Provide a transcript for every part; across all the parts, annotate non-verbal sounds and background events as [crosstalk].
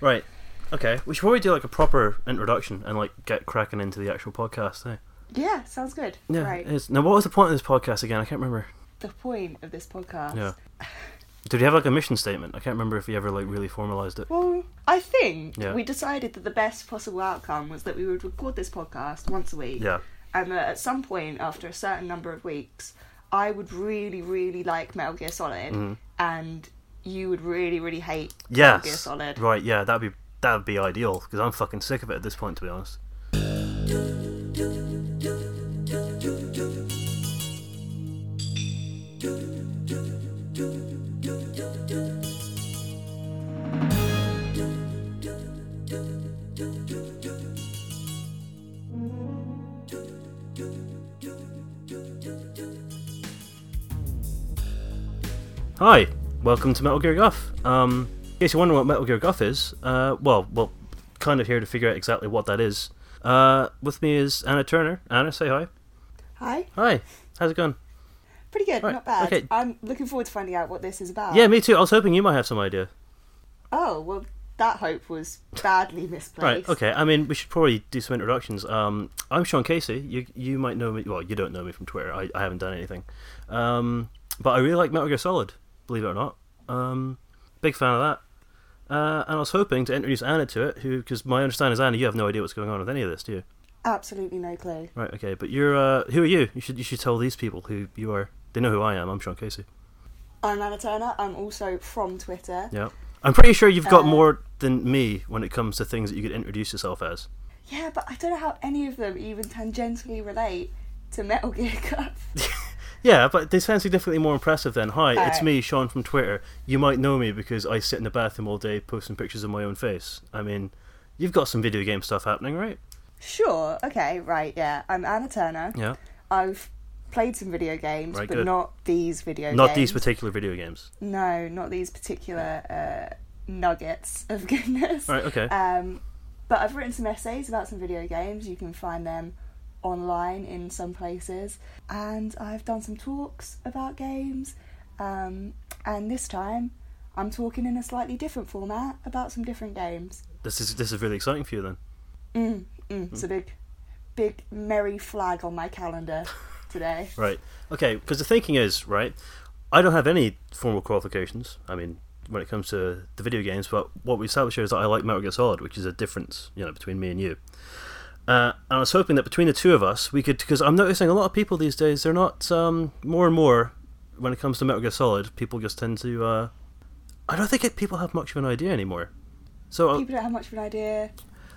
Right. Okay. We should probably do like a proper introduction and like get cracking into the actual podcast. Eh? Yeah, sounds good. Yeah. Right. it is. Now, what was the point of this podcast again? I can't remember. The point of this podcast. Yeah. Did you have like a mission statement? I can't remember if you ever like really formalized it. Well, I think Yeah. we decided that the best possible outcome was that we would record this podcast once a week. Yeah. And that at some point, after a certain number of weeks, I would really, really like Metal Gear Solid, Mhm. and you would really, really hate Metal Gear Yes. Solid. Right. Yeah. That'd be that'd be ideal because I'm fucking sick of it at this point, to be honest. Hi, welcome to Metal Gear Guff. Um, in case you're wondering what Metal Gear Guff is, uh, well, well, kind of here to figure out exactly what that is. Uh, with me is Anna Turner. Anna, say hi. Hi. Hi. How's it going? Pretty good, Right, not bad. okay. I'm looking forward to finding out what this is about. Yeah, me too. I was hoping you might have some idea. Oh, well, that hope was badly [laughs] misplaced. Right. Okay. I mean, we should probably do some introductions. Um, I'm Sean Casey. You you might know me. Well, you don't know me from Twitter. I, I haven't done anything. Um, but I really like Metal Gear Solid. Believe it or not. Um, big fan of that. Uh, and I was hoping to introduce Anna to it, who because my understanding is Anna, you have no idea what's going on with any of this, do you? Absolutely no clue. Right. Okay. But you're uh, who are you? You should you should tell these people who you are. They know who I am. I'm Sean Casey. I'm Anna Turner. I'm also from Twitter. Yeah. I'm pretty sure you've got Uh, more than me when it comes to things that you could introduce yourself as. Yeah, but I don't know how any of them even tangentially relate to Metal Gear Guff. [laughs] Yeah, but they sound significantly more impressive than Hi, it's Alright. me, Sean from Twitter. You might know me because I sit in the bathroom all day posting pictures of my own face. I mean, you've got some video game stuff happening, right? sure, okay, right, yeah. I'm Anna Turner. Yeah. I've played some video games, Right, but good. not these video games. Not games. these particular video games. No, not these particular uh, nuggets [laughs] of goodness. Right, okay. Um, but I've written some essays about some video games. You can find them online in some places. And I've done some talks about games. Um, and this time, I'm talking in a slightly different format about some different games. This is this is really exciting for you then. Mm, mm, It's a big, big merry flag on my calendar [laughs] today. Right. Okay, because the thinking is, right, I don't have any formal qualifications. I mean, when it comes to the video games, but what we established here is that I like Metal Gear Solid, which is a difference, you know, between me and you. Uh, and I was hoping that between the two of us, we could, because I'm noticing a lot of people these days, they're not, um, more and more, when it comes to Metal Gear Solid, people just tend to, uh, I don't think it, people have much of an idea anymore. So, uh, People don't have much of an idea.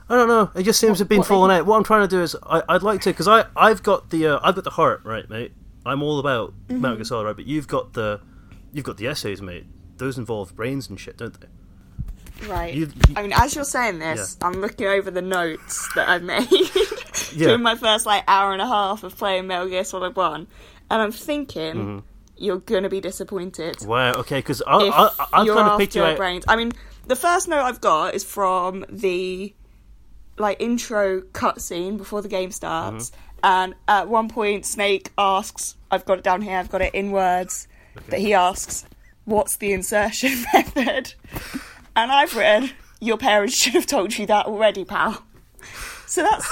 I don't know. It just seems to have been what falling out. What I'm trying to do is, I, I'd like to, because I, I've got the, uh, I've got the heart, right, mate. I'm all about Mm-hmm. Metal Gear Solid, right? But you've got the, you've got the essays, mate. Those involve brains and shit, don't they? Right. You- I mean, as you're saying this, I'm looking over the notes that I've made [laughs] Yeah. during my first like hour and a half of playing Metal Gear Solid One, and I'm thinking Mm-hmm. you're gonna be disappointed Wow. Okay, because I, I, I've you're kind of after picked out. brains. I mean, the first note I've got is from the like intro cutscene before the game starts, Mm-hmm. and at one point Snake asks, "I've got it down here. I've got it in words," but he asks, "What's the insertion [laughs] method?" And I've written, "Your parents should have told you that already, pal." So that's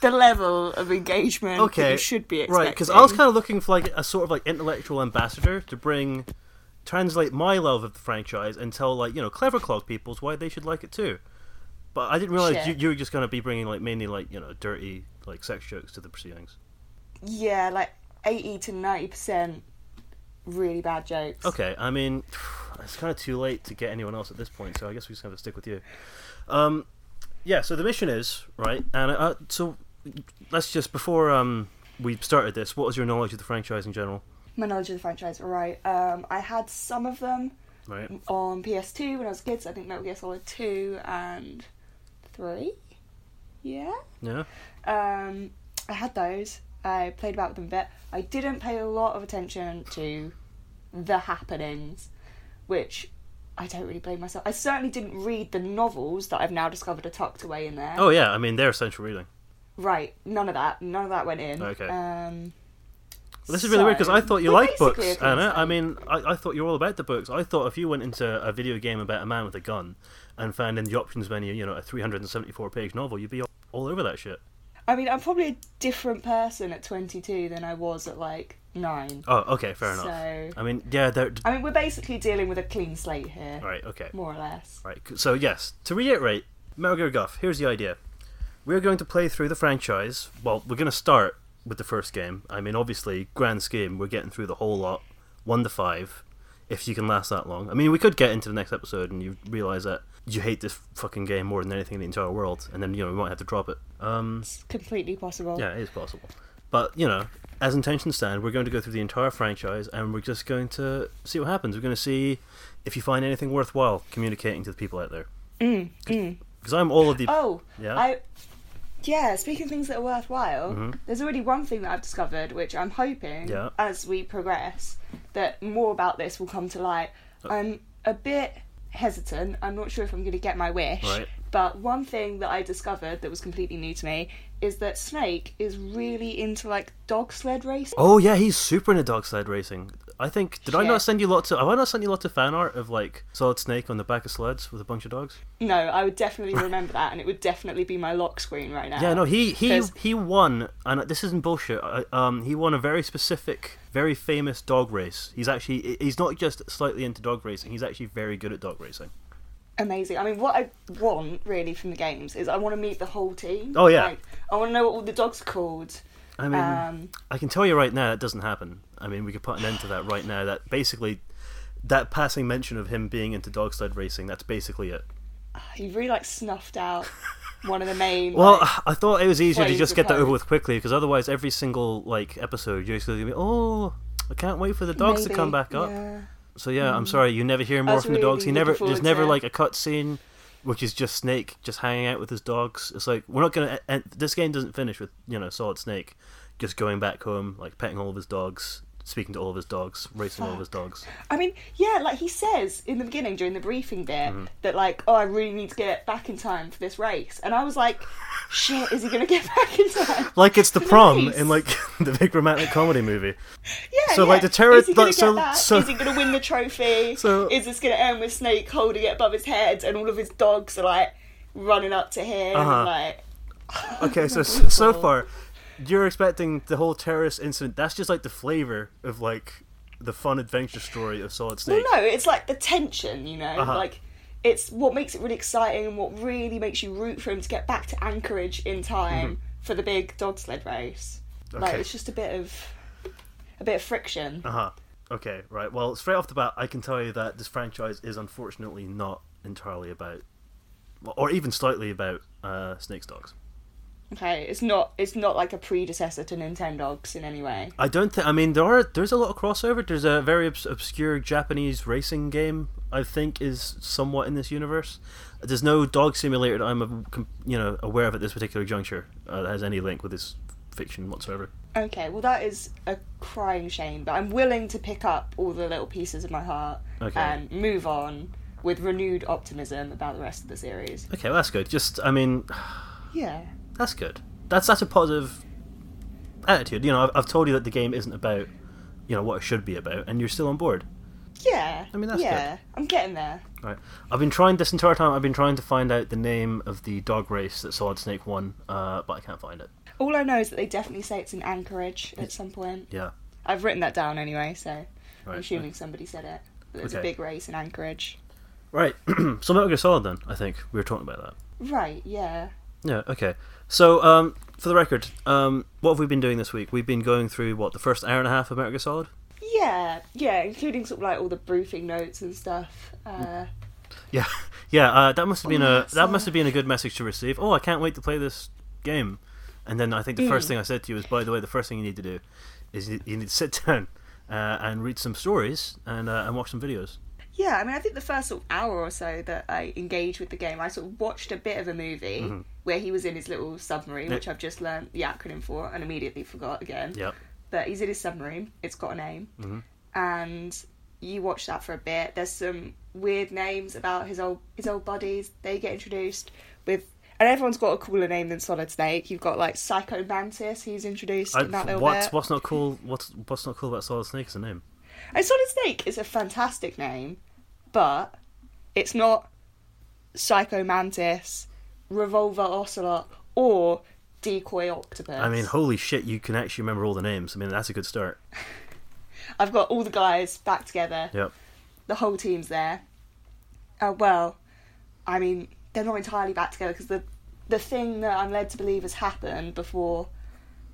the level of engagement that Okay, you should be expecting. right? Because I was kind of looking for like a sort of like intellectual ambassador to bring, translate my love of the franchise and tell like you know clever clog peoples why they should like it too. But I didn't realize you, you were just going to be bringing like mainly like you know dirty like sex jokes to the proceedings. yeah, like eighty to ninety percent really bad jokes. Okay, I mean, it's kind of too late to get anyone else at this point, so I guess we just have to stick with you. Um, yeah. So the mission is right, and uh, so let's just before um we started this, what was your knowledge of the franchise in general? My knowledge of the franchise, right? Um, I had some of them Right. on PS2 when I was a kid, so I think Metal Gear Solid 2 and 3? Yeah? Yeah. Um, I had those. I played about with them a bit. I didn't pay a lot of attention to the happenings, which I don't really blame myself. I certainly didn't read the novels that I've now discovered are tucked away in there. Oh yeah, I mean they're essential reading. Right, none of that. None of that went in. Okay. Um, Well, this is really weird because I thought you liked books, Anna. I mean, I, I thought you were all about the books. I thought if you went into a video game about a man with a gun and found in the options menu, you know, a 374 page novel, you'd be all, all over that shit. I mean, I'm probably a different person at 22 than I was at like nine. Oh, okay, fair enough. So, I mean, yeah, they're. I mean, we're basically dealing with a clean slate here, Right, okay. more or less. Right, so yes, to reiterate, Metal Gear Guff, here's the idea. We're going to play through the franchise. Well, we're going to start with the first game. I mean, obviously, grand scheme, we're getting through the whole lot, 1 to 5, if you can last that long. I mean, we could get into the next episode and you realise that you hate this fucking game more than anything in the entire world, and then, you know, we might have to drop it. Um, It's completely possible. yeah, it is possible. But, you know, as intentions stand, we're going to go through the entire franchise and we're just going to see what happens. We're going to see if you find anything worthwhile communicating to the people out there. Mm, mm. Because I'm all of the. Oh, yeah? I. Yeah, speaking of things that are worthwhile, Mhm. there's already one thing that I've discovered, which I'm hoping, Yeah. as we progress, that more about this will come to light. Uh. I'm a bit hesitant. I'm not sure if I'm going to get my wish. Right. But one thing that I discovered that was completely new to me is that Snake is really into like dog sled racing. Oh yeah, he's super into dog sled racing. I think did I not send you lots of have I not sent you lots of fan art of like Solid Snake on the back of sleds with a bunch of dogs? No, I would definitely remember that, and it would definitely be my lock screen right now. Yeah, no, he he 'Cause- he won, and this isn't bullshit. Um, he won a very specific, very famous dog race. He's actually he's not just slightly into dog racing. He's actually very good at dog racing. Amazing. I mean, what I want really from the games is I want to meet the whole team. Oh, yeah. Like, I want to know what all the dogs are called. I mean, Um, I can tell you right now that doesn't happen. I mean, we could put an end to that right now. That basically, that passing mention of him being into dog sled racing, that's basically it. [sighs] he really like snuffed out [laughs] one of the main. Well, like, [sighs] I thought it was easier to just get that over with quickly because otherwise, every single like episode, you're just going to be, oh, I can't wait for the dogs to come back up. yeah. So yeah, I'm sorry, you never hear more from the dogs. really He never, there's never like a cut scene, which is just Snake just hanging out with his dogs. It's like we're not gonna. And this game doesn't finish with you know Solid Snake just going back home, like petting all of his dogs, speaking to all of his dogs, racing all of his dogs. I mean, yeah, like he says in the beginning during the briefing bit Mm-hmm. that like, oh, I really need to get back in time for this race, and I was like, [laughs] shit, is he gonna get back in time? Like it's the prom race. in like [laughs] the big romantic comedy movie. [laughs] Yeah. So, yeah. like, the terror- Is he gonna like, so- that? so- Is he gonna win the trophy? So- is this gonna end with Snake holding it above his head and all of his dogs are like running up to him Uh-huh. and like Okay, so so far, you're expecting the whole terrorist incident. That's just like the flavor of like the fun adventure story of Solid Snake. no, no, it's like the tension, you know, Uh-huh. like it's what makes it really exciting and what really makes you root for him to get back to Anchorage in time for the big dog sled race. Okay. Like Mm-hmm. It's just a bit of a bit of friction. Uh huh. Okay, right. Well, straight off the bat, I can tell you that this franchise is unfortunately not entirely about, or even slightly about, uh, Snake's dogs. Okay, it's not it's not like a predecessor to Nintendogs in any way. I don't think. I mean, there are. There's a lot of crossover. There's a very obs- obscure Japanese racing game. I think is somewhat in this universe. There's no dog simulator that I'm, com- you know, aware of at this particular juncture uh, that has any link with this fiction whatsoever. Okay, well that is a crying shame, but I'm willing to pick up all the little pieces of my heart Okay. and move on with renewed optimism about the rest of the series. Okay, well, that's good. Just, I mean, [sighs] Yeah. That's good. That's that's a positive attitude. You know, I've, I've told you that the game isn't about, you know, what it should be about, and you're still on board. Yeah. I mean, that's yeah. I'm getting there. Right. I've been trying this entire time. I've been trying to find out the name of the dog race that Solid Snake won, uh, but I can't find it. All I know is that they definitely say it's in Anchorage at some point. Yeah. I've written that down anyway, so I'm Right. assuming somebody said it. There's a big race in Anchorage. Right. [clears throat] so Metal Gear Solid then. I think we were talking about that. Right, yeah. Yeah. Okay. So um, for the record, um, what have we been doing this week? We've been going through what the first hour and a half of Metal Gear Solid. Yeah, yeah, including sort of like all the briefing notes and stuff. Uh, Yeah. [laughs] Yeah. Uh, that must have been a that must have been a good message to receive. Oh, I can't wait to play this game. And then I think the first Mm. thing I said to you is, by the way, the first thing you need to do is you, you need to [laughs] sit down uh, and read some stories and uh, and watch some videos. yeah, I mean, I think the first sort of hour or so that I engaged with the game, I sort of watched a bit of a movie Mm-hmm. Where he was in his little submarine, Yeah. which I've just learned the acronym for and immediately forgot again. Yep. But he's in his submarine, it's got a name. Mhm. And you watch that for a bit. There's some weird names about his old his old buddies. They get introduced with And everyone's got a cooler name than Solid Snake. You've got like Psycho Mantis, he's introduced I, in that little what's bit. what's not cool? What's what's not cool about Solid Snake as a name? And Solid Snake is a fantastic name, but it's not Psycho Mantis, Revolver Ocelot, or Decoy Octopus. I mean, holy shit! You can actually remember all the names. I mean, that's a good start. [laughs] I've got all the guys back together. Yep. The whole team's there. Uh, well, I mean, they're not entirely back together because the the thing that I'm led to believe has happened before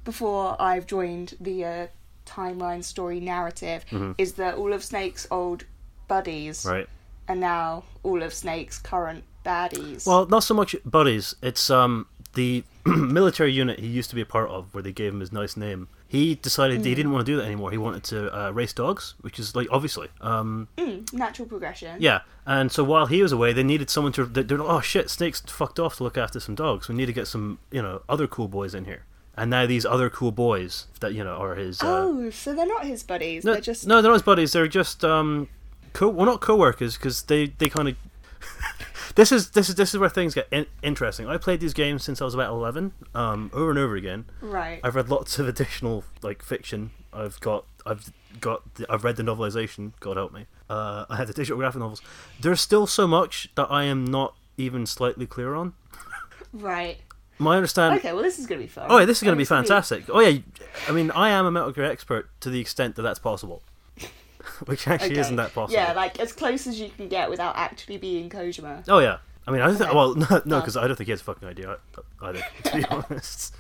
before I've joined the uh, timeline story narrative Mhm. is that all of Snake's old buddies Right. are now all of Snake's current baddies. Well, not so much buddies. It's um the [clears throat] military unit he used to be a part of, where they gave him his nice name. He decided he didn't want to do that anymore. He wanted to uh, race dogs, which is like obviously, um, Mm, natural progression. yeah. And so while he was away, they needed someone to. they- They're like, oh shit, Snake's fucked off to look after some dogs. We need to get some, you know, other cool boys in here. And now these other cool boys that you know are his. Uh, Oh, so they're not his buddies. no, they're just no, they're not his buddies. They're just um, co. Well, not co-workers because they they kind of. [laughs] this is this is this is where things get in- interesting. I played these games since I was about eleven, um, over and over again. right. I've read lots of [laughs] additional like fiction. I've got I've got the, I've read the novelization. God help me. Uh, I had the digital graphic novels. There's still so much that I am not even slightly clear on. right. My understanding. Okay, well this is gonna be fun. Oh yeah, this is going to be fantastic. Oh yeah, I mean I am a Metal Gear expert to the extent that that's possible, [laughs] which actually Okay. isn't that possible. Yeah, like as close as you can get without actually being Kojima. Oh yeah. I mean, I don't think. Okay. Well, [laughs] no, no, because I don't think he has a fucking idea either. To be [laughs] honest.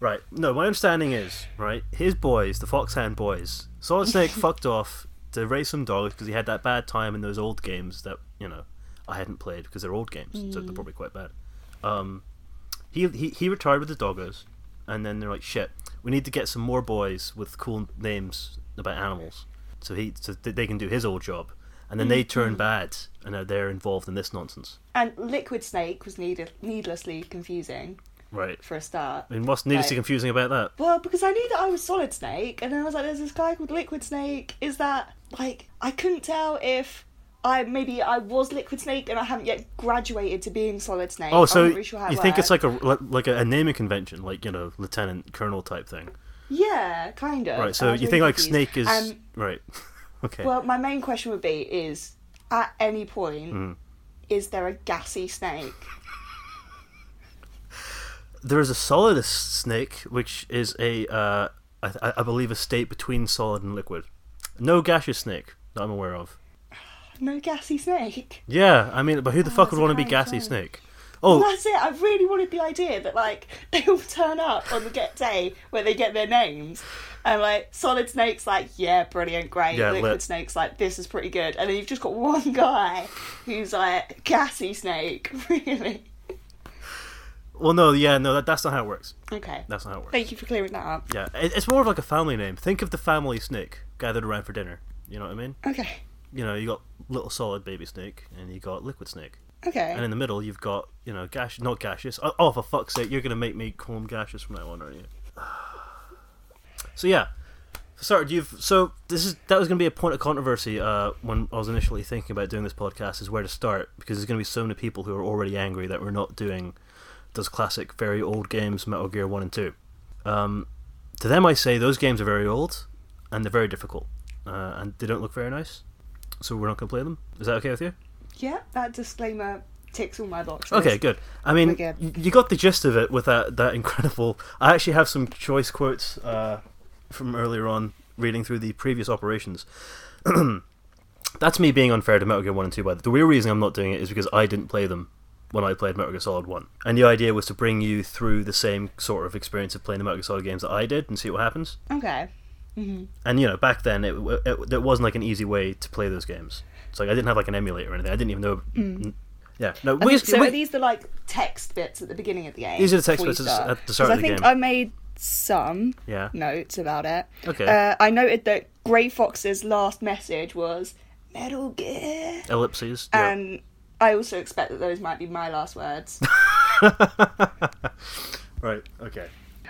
Right. No, my understanding is right. His boys, the Foxhound boys, Solid Snake fucked off to raise some dogs because he had that bad time in those old games that you know I hadn't played because they're old games, so they're probably quite bad. Um, he he he retired with the doggos, and then they're like, shit, we need to get some more boys with cool names about animals, so he so they can do his old job. And then they mm-hmm. turn bad, and now they're involved in this nonsense. And Liquid Snake was need- needlessly confusing Right. for a start. I mean, what's needlessly Right. confusing about that? Well, because I knew that I was Solid Snake, and then I was like, "There's this guy called Liquid Snake." Is that like I couldn't tell if I maybe I was Liquid Snake and I haven't yet graduated to being Solid Snake. Oh, so really sure you think it's like a like a naming convention, like you know, lieutenant colonel type thing, yeah, kind of. right? So you really think like. Snake is Um, right? [laughs] okay. Well, my main question would be: Is at any point Mhm. is there a gassy snake? there is a solid snake, which is a uh, I, I believe a state between solid and liquid. No gaseous snake that I'm aware of. [sighs] No gassy snake. Yeah, I mean, but who the Oh, fuck would want to be gassy snake? Oh. Well, Oh, that's it. I really wanted the idea that like [laughs] they all turn up on the get day where they get their names, and like Solid Snake's like, yeah, brilliant, great. Yeah, Liquid lit. Snake's like, this is pretty good, and then you've just got one guy who's like gassy Snake. [laughs] Really? well, no, yeah, no, that, that's not how it works. Okay. That's not how it works. Thank you for clearing that up. Yeah, it, it's more of like a family name. Think of the family snake gathered around for dinner. You know what I mean? Okay. You know, you got little solid baby snake, and you got liquid snake. Okay. And in the middle, you've got, you know, gas, not gaseous. Oh, oh, for fuck's sake, you're going to make me call him gaseous from now on, aren't you? [sighs] So, yeah. Started, you've. So, this is that was going to be a point of controversy uh, when I was initially thinking about doing this podcast, is where to start, because there's going to be so many people who are already angry that we're not doing those classic, very old games, Metal Gear 1 and 2. Um, to them, I say those games are very old, and they're very difficult, uh, and they don't look very nice. So, we're not going to play them. Is that okay with you? Yeah, that disclaimer ticks all my boxes. Okay, good. I mean, good. you got the gist of it with that that incredible. I actually have some choice quotes uh, from earlier on, reading through the previous operations. [clears throat] That's me being unfair to Metal Gear One and Two. By the, the real reason I'm not doing it is because I didn't play them when I played Metal Gear Solid One, and the idea was to bring you through the same sort of experience of playing the Metal Gear Solid games that I did and see what happens. Okay. hmm And you know, back then it, it, it wasn't like an easy way to play those games. It's like I didn't have like an emulator or anything. I didn't even know. n- Yeah, no. We- so we- are these the like text bits at the beginning of the game? These are the text bits at the- start? at the start of the I think. I made some yeah. notes about it. Okay. Uh, I noted that Grey Fox's last message was Metal Gear, Ellipses. Yeah. and I also expect that those might be my last words. [laughs] right. Okay.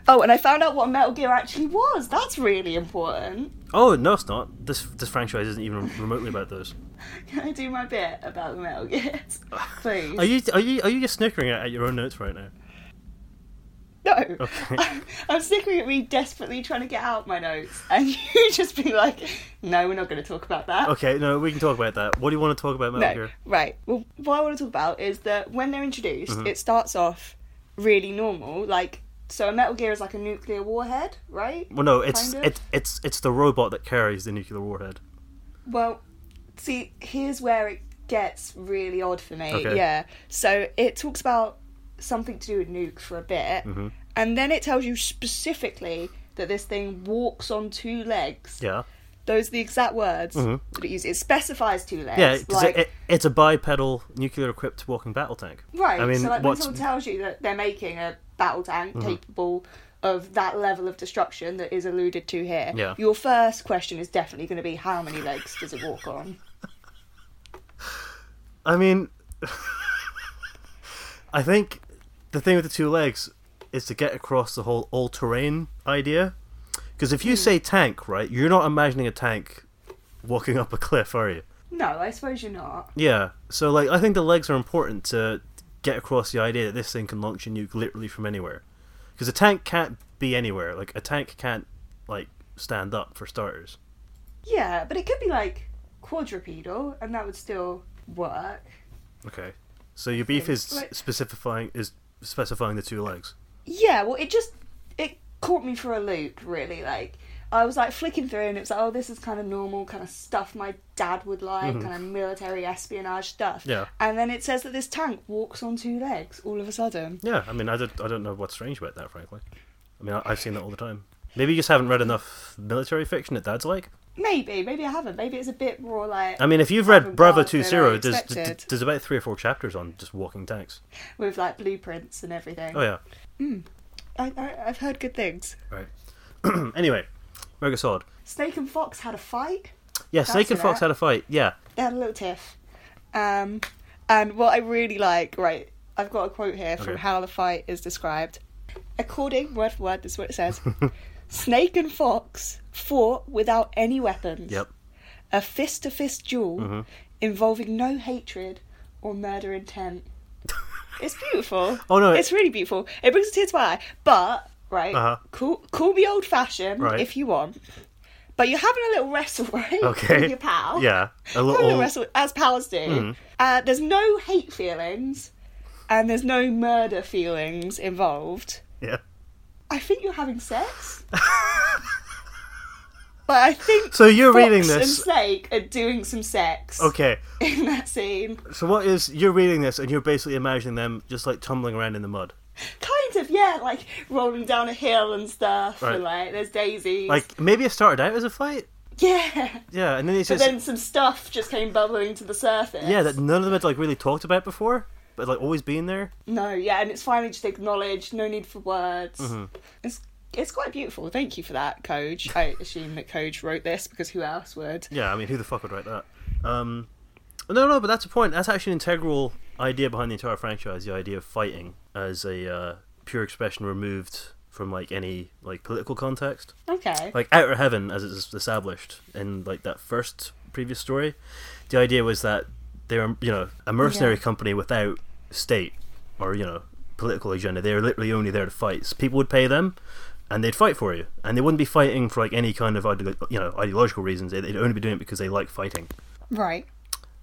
Oh, and I found out what Metal Gear actually was. That's really important. Oh no, it's not. This this franchise isn't even remotely about those. [laughs] Can I do my bit about the Metal Gears, [laughs] please? Are you are you are you just snickering at, at your own notes right now? No. Okay. [laughs] I'm snickering at me desperately trying to get out my notes, and you just be like, no, we're not going to talk about that. Okay, no, we can talk about that. What do you want to talk about, Metal No. Gear? Right. Well, what I want to talk about is that when they're introduced, Mm-hmm. it starts off really normal. Like, so a Metal Gear is like a nuclear warhead, right? Well, no, it's Kind of. it's it's it's the robot that carries the nuclear warhead. Well, see, here's where it gets really odd for me. Okay. Yeah. So it talks about something to do with nukes for a bit, Mm-hmm. and then it tells you specifically that this thing walks on two legs. Yeah, Those are the exact words Mhm. that it uses. It specifies two legs. yeah, like, it, it, it's a bipedal nuclear-equipped walking battle tank. right. I mean, so like when someone tells you that they're making a battle tank Mm-hmm. capable of that level of destruction that is alluded to here, Yeah. your first question is definitely going to be how many legs does it walk on? [laughs] I mean, [laughs] I think the thing with the two legs is to get across the whole all-terrain idea. Because if you say tank, right, you're not imagining a tank walking up a cliff, are you? No, I suppose you're not. Yeah. So, like, I think the legs are important to get across the idea that this thing can launch a nuke literally from anywhere. Because a tank can't be anywhere. Like, a tank can't, like, stand up for starters. Yeah, but it could be like quadrupedal, and that would still work. Okay. So your beef is Right. specifying is specifying the two legs. Yeah, well, it just it caught me for a loop, really. Like I was like flicking through, and it was like, oh, this is kind of normal, kind of stuff my dad would like, kind of military espionage stuff. Mm-hmm. Yeah. And then it says that this tank walks on two legs all of a sudden. Yeah. I mean, I don't I don't know what's strange about that, frankly. I mean, I, I've seen that all the time. Maybe you just haven't read enough military fiction that Dad's like. Maybe, maybe I haven't. Maybe it's a bit more like I mean, if you've read Bravo Two Zero, there's there's about three or four chapters on just walking tanks. with like blueprints and everything. Oh yeah. I, I, I've heard good things. Right. [clears throat] anyway, Mega Sword. Snake and Fox had a fight. Yeah, That's Snake and Fox had a fight. Yeah. they had a little tiff. Um, and what I really like, right, I've got a quote here from Okay. how the fight is described. According, word for word, this is what it says [laughs] Snake and Fox fought without any weapons. Yep. A fist to fist duel Mm-hmm. involving no hatred or murder intent. [laughs] It's beautiful. Oh, no, it- It's really beautiful. It brings a tear to my eye. But, right, Uh-huh. call, call me old fashioned Right. if you want. But you're having a little wrestle, [laughs] right? Okay. With your pal. Yeah. A little. wrestle as pals do. Mm. Uh, there's no hate feelings, and there's no murder feelings involved. Yeah. I think you're having sex. [laughs] but I think So you're Fox reading and this. Snake are doing some sex Okay. [laughs] in that scene. So what is you're reading this and you're basically imagining them just like tumbling around in the mud. Kind of, yeah, like rolling down a hill and stuff, Right. and like there's daisies. Like maybe it started out as a fight. yeah. Yeah, and then it's But just then some stuff just came bubbling to the surface. yeah that none of them had like really talked about before, but like always been there. No, yeah, and it's finally just acknowledged. No need for words. Mm-hmm. It's it's quite beautiful. Thank you for that, Code. [laughs] I assume that Code wrote this because who else would? Yeah, I mean who the fuck would write that? Um, no, no, but that's the point. That's actually an integral idea behind the entire franchise. The idea of fighting as a uh, pure expression removed from like any like political context. Okay. like outer heaven as it's established in like that first previous story the idea was that they're you know a mercenary Yeah. company without state or you know political agenda they're literally only there to fight so people would pay them and they'd fight for you and they wouldn't be fighting for like any kind of ide- you know ideological reasons they'd only be doing it because they like fighting Right.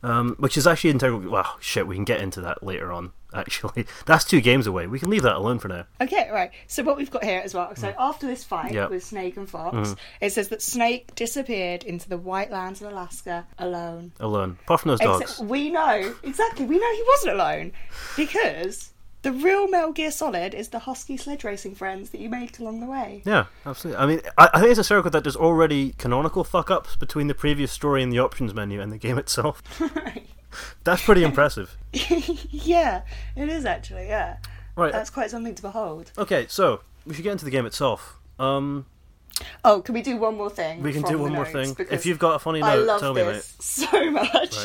Um, which is actually integral wow shit we can get into that later on actually [laughs] that's two games away we can leave that alone for now Okay, right. So what we've got here as well. So after this fight Mm. Mm-hmm. with Snake and Fox, it says that Snake disappeared into the White Lands of Alaska alone. alone apart from those dogs Except we know exactly. We know he wasn't alone because the real Metal Gear Solid is the Husky sledge racing friends that you make along the way. Yeah, absolutely. I mean, I, I think it's a circle that there's already canonical fuck ups between the previous story and the options menu and the game itself. [laughs] That's pretty impressive. [laughs] yeah, it is actually. Yeah, Right. that's quite something to behold. Okay, so we should get into the game itself. Um, Oh, can we do one more thing? we can do one more thing. If you've got a funny I note, love tell me, mate. this so [laughs] much.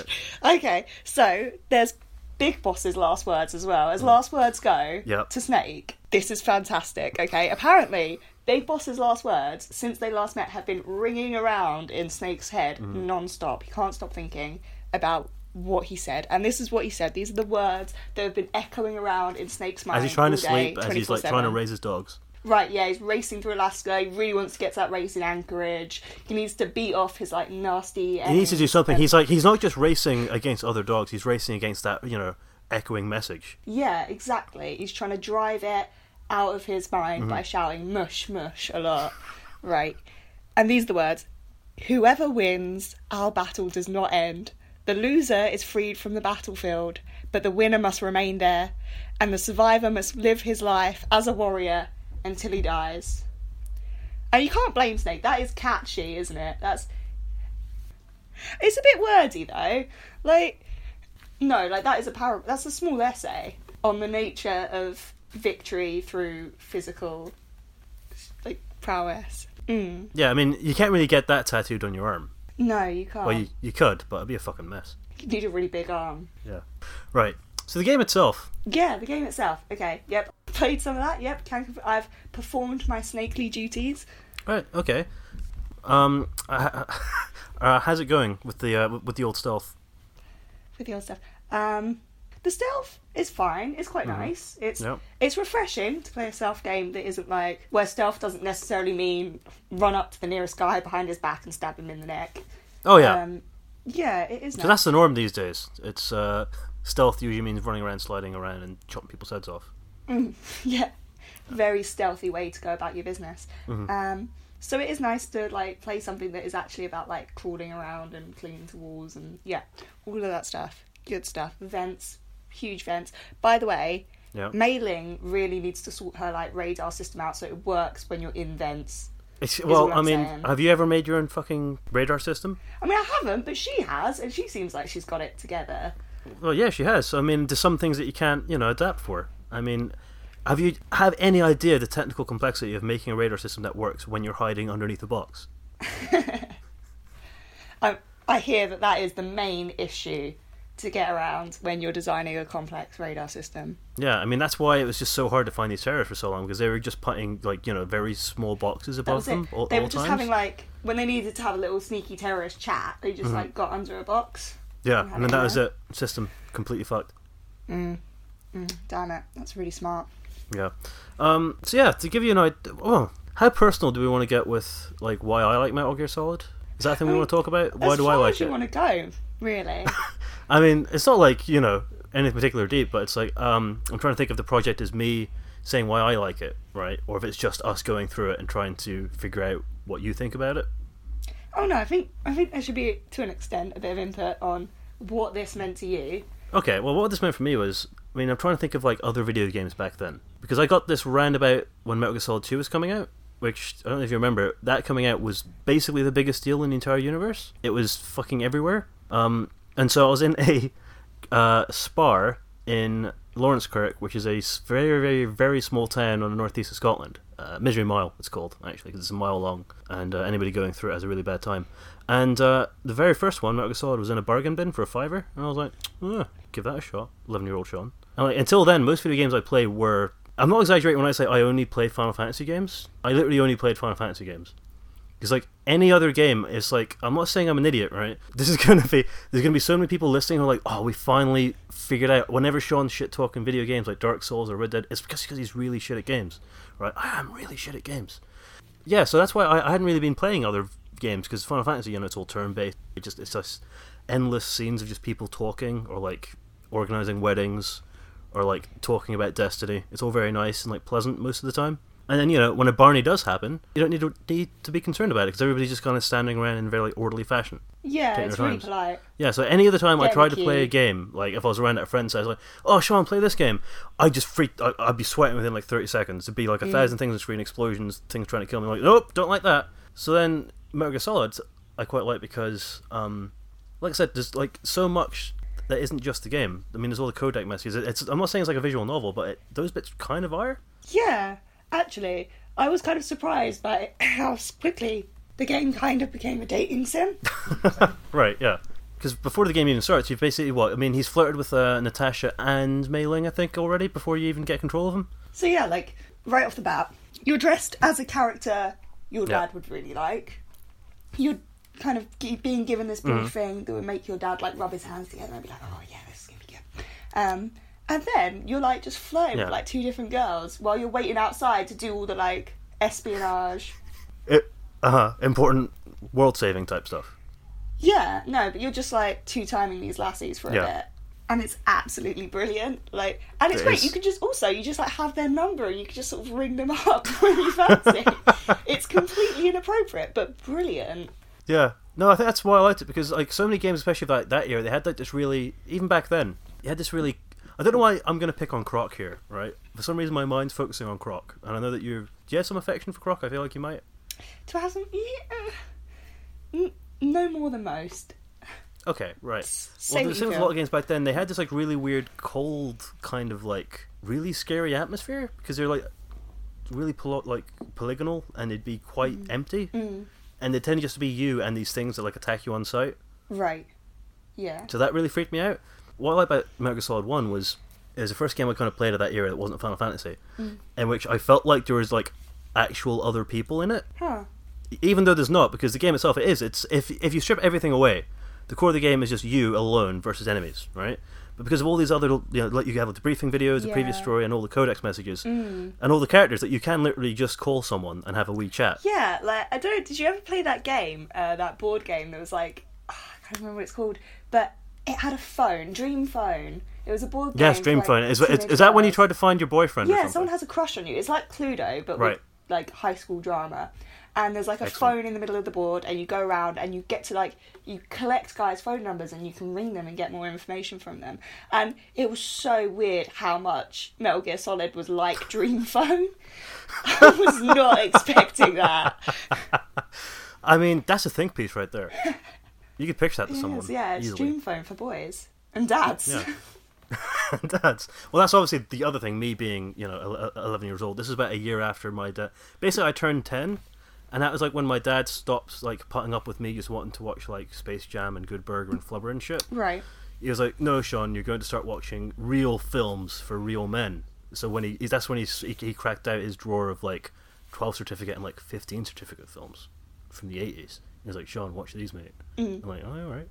Okay, so there's Big Boss's last words as well. As last words go Yep. to Snake, This is fantastic. Okay, apparently, Big Boss's last words since they last met have been ringing around in Snake's head Mm-hmm. non-stop. He can't stop thinking about what he said, and this is what he said. These are the words that have been echoing around in Snake's mind As he's trying to day, sleep, as he's like trying to raise his dogs. Right, yeah, he's racing through Alaska. He really wants to get to that race in Anchorage. He needs to beat off his like nasty. He needs to do something. He's like he's not just racing against other dogs. He's racing against that you know echoing message. Yeah, exactly. He's trying to drive it out of his mind Mm-hmm. by shouting mush mush a lot. right. And these are the words Whoever wins, our battle does not end. The loser is freed from the battlefield, but the winner must remain there, and the survivor must live his life as a warrior until he dies. And you can't blame Snake. That is catchy, isn't it? That's. It's a bit wordy though. Like, no, like that is a power. That's a small essay on the nature of victory through physical, like prowess. Mm. Yeah, I mean you can't really get that tattooed on your arm. No, you can't. Well, you, you could, but it'd be a fucking mess. You need a really big arm. Yeah. Right. So the game itself. Yeah, the game itself. Okay. Yep. Played some of that. Yep. Can I've performed my snakely duties. Right. Okay. Um. Uh, [laughs] uh, how's it going with the uh, with the old stealth? with the old stuff. Um, the stealth is fine. It's quite Mm-hmm. nice. It's Yep. it's refreshing to play a stealth game that isn't like where stealth doesn't necessarily mean run up to the nearest guy behind his back and stab him in the neck. Oh yeah. Um, yeah, it is so nice. that's the norm these days. It's uh, stealth usually means running around, sliding around, and chopping people's heads off. [laughs] yeah, very stealthy way to go about your business. Mm-hmm. Um, so it is nice to like play something that is actually about like crawling around and clinging to walls and yeah, all of that stuff. Good stuff. Vents, huge vents. By the way, Yeah. Mei Ling really needs to sort her like radar system out so it works when you're in vents. It's, well, I mean, saying. have you ever made your own fucking radar system? I mean, I haven't, but she has, and she seems like she's got it together. Well, yeah, she has. I mean, there's some things that you can't, you know, adapt for. I mean, have you have any idea the technical complexity of making a radar system that works when you're hiding underneath a box? [laughs] I I hear that that is the main issue to get around when you're designing a complex radar system. Yeah, I mean that's why it was just so hard to find these terrorists for so long because they were just putting like you know very small boxes above them all, they all were just times. having like when they needed to have a little sneaky terrorist chat, they just mm-hmm. like got under a box. Yeah, and then that was it. System completely fucked. Mm, damn it, that's really smart. Yeah. Um. So yeah, to give you an idea, well, how personal do we want to get with like why I like Metal Gear Solid? Is that a thing we mean, want to talk about? Why do I like as you it? want to go, really? [laughs] I mean, it's not like you know anything particular deep, but it's like um, I'm trying to think if the project is me saying why I like it, right, or if it's just us going through it and trying to figure out what you think about it. Oh no, I think I think there should be to an extent a bit of input on what this meant to you. Okay, well, what this meant for me was, I mean, I'm trying to think of like other video games back then because I got this roundabout when Metal Gear Solid 2 was coming out, which I don't know if you remember. That coming out was basically the biggest deal in the entire universe. It was fucking everywhere. Um, and so I was in a uh, spar in Laurencekirk, which is a very, very, very small town on the northeast of Scotland. Uh, Misery Mile, it's called actually, because it's a mile long, and uh, anybody going through it has a really bad time. And uh, the very first one, Metal Gear Solid, was in a bargain bin for a fiver, and I was like, "Eh, give that a shot. Eleven-year-old Sean. And like, until then, most video games I play were. I'm not exaggerating when I say I only played Final Fantasy games. I literally only played Final Fantasy games. Because like any other game, it's like I'm not saying I'm an idiot, right? [laughs] This is gonna be there's gonna be so many people listening who are like, oh, we finally figured out. Whenever Sean's shit talking video games like Dark Souls or Red Dead, it's because because he's really shit at games, right? I am really shit at games. Yeah, so that's why I, I hadn't really been playing other games because Final Fantasy, you know, it's all turn based. It just it's just endless scenes of just people talking or like organizing weddings or like talking about Destiny. It's all very nice and like pleasant most of the time. And then you know when a Barney does happen, you don't need to need to be concerned about it because everybody's just kind of standing around in a very orderly fashion. Yeah, it's really times. polite. Yeah, so any other time I Get tried to play a game, like if I was around at a friend's house, like, oh, Sean, play this game, I just freaked, I, I'd be sweating within like 30 seconds. There'd be like Mm. a thousand things on screen, explosions, things trying to kill me. Like, nope, don't like that. So then Metal Gear Solid, I quite like because, um, like I said, there's like so much that isn't just the game. I mean, there's all the codec messages. It's, I'm not saying it's like a visual novel, but it, those bits kind of are. Yeah, actually, I was kind of surprised by how quickly the game kind of became a dating sim. [laughs] Right, yeah. Because before the game even starts, you've basically what? I mean, he's flirted with uh, Natasha and Mei Ling, I think, already before you even get control of him. So yeah, like right off the bat, you're dressed as a character your Yeah. dad would really like. You're kind of being given this Mm-hmm. briefing that would make your dad like rub his hands together and be like, "Oh yeah, this is gonna be good." Um, and then you're like just flirting Yeah. with like two different girls while you're waiting outside to do all the like espionage. It, uh huh. Important world saving type stuff. Yeah, no, but you're just like two timing these lassies for a Yeah. bit. And it's absolutely brilliant. Like and it's It great. is. You can just also you just like have their number and you can just sort of ring them [laughs] up when you fancy. it's completely inappropriate, but brilliant. Yeah. No, I think that's why I liked it because like so many games, especially like that year, they had like this really even back then, they had this really. I don't know why I'm going to pick on Croc here, right? For some reason, my mind's focusing on Croc, and I know that you do you have some affection for Croc. I feel like you might. To have some, yeah, no more than most. Okay, right. say Well, what there's you a lot of games back then. They had this like really weird, cold kind of like really scary atmosphere because they're like really poly- like polygonal and they'd be quite Mm. empty, and they tend just to be you and these things that like attack you on sight. Right. Yeah. So that really freaked me out. What I like about Metal Gear Solid One was it was the first game I kind of played at that era that wasn't Final Fantasy, in which I felt like there was like actual other people in it, Huh. even though there's not, because the game itself it is. It's if if you strip everything away, the core of the game is just you alone versus enemies, right? But because of all these other, you know, like you have the briefing videos, the previous story, and all the codec messages, and all the characters that you can literally just call someone and have a wee chat. Yeah, like I don't. Did you ever play that game? Uh, that board game that was like ah, I can't remember what it's called, but it had a phone, Dream Phone. It was a board game. Yes, Dream like, Phone. Is, is, is that when you tried to find your boyfriend? Yeah, someone has a crush on you. It's like Cluedo, but Right. with like high school drama. And there's like a Excellent. phone in the middle of the board, and you go around and you get to like you collect guys' phone numbers and you can ring them and get more information from them. And it was so weird how much Metal Gear Solid was like Dream [laughs] Phone. I was not [laughs] expecting that. I mean, that's a think piece right there. [laughs] You could pitch that to someone. Yes, yeah, it's easily. Dream Phone for boys and dads. Yeah. [laughs] [laughs] dads. well. That's obviously the other thing. Me being, you know, el- el- eleven years old. This is about a year after my dad. Basically, I turned ten, and that was like when my dad stopped like putting up with me just wanting to watch like Space Jam and Good Burger and Flubber and shit. Right. He was like, "No, Sean, you're going to start watching real films for real men." So when he, he that's when he he cracked out his drawer of like twelve certificate and like fifteen certificate films from the eighties. He was like, "Sean, watch these, mate." I'm like, "Oh, all right."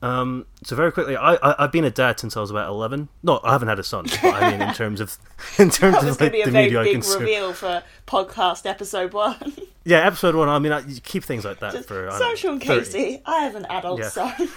Um, so very quickly, I, I I've been a dad since I was about eleven. No, I haven't had a son, but I mean in terms of [laughs] [laughs] in terms That was of going like, to be a the very media I big consume. reveal for podcast episode one. [laughs] Yeah, episode one. I mean, I, you keep things like that Just, for. I so Sean 30. Casey, I have an adult Yeah. son.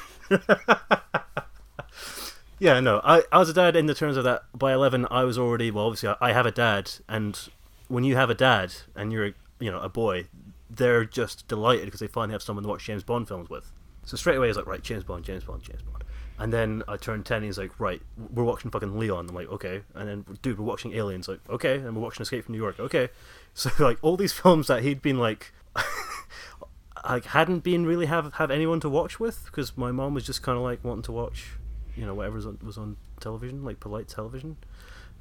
Yeah, no, I, I was a dad in the terms of that. By eleven, I was already well. Obviously, I, I have a dad, and when you have a dad and you're a, you know a boy, they're just delighted because they finally have someone to watch James Bond films with. So straight away, was like, right, James Bond, James Bond, James Bond. And then I turned ten. And he's like, right, we're watching fucking Leon. I'm like, okay. And then, dude, we're watching Aliens. Like, okay. And we're watching Escape from New York. Okay. [laughs] So like all these films that he'd been like. [laughs] I hadn't been really have have anyone to watch with because my mom was just kind of like wanting to watch, you know, whatever was on, was on television, like polite television.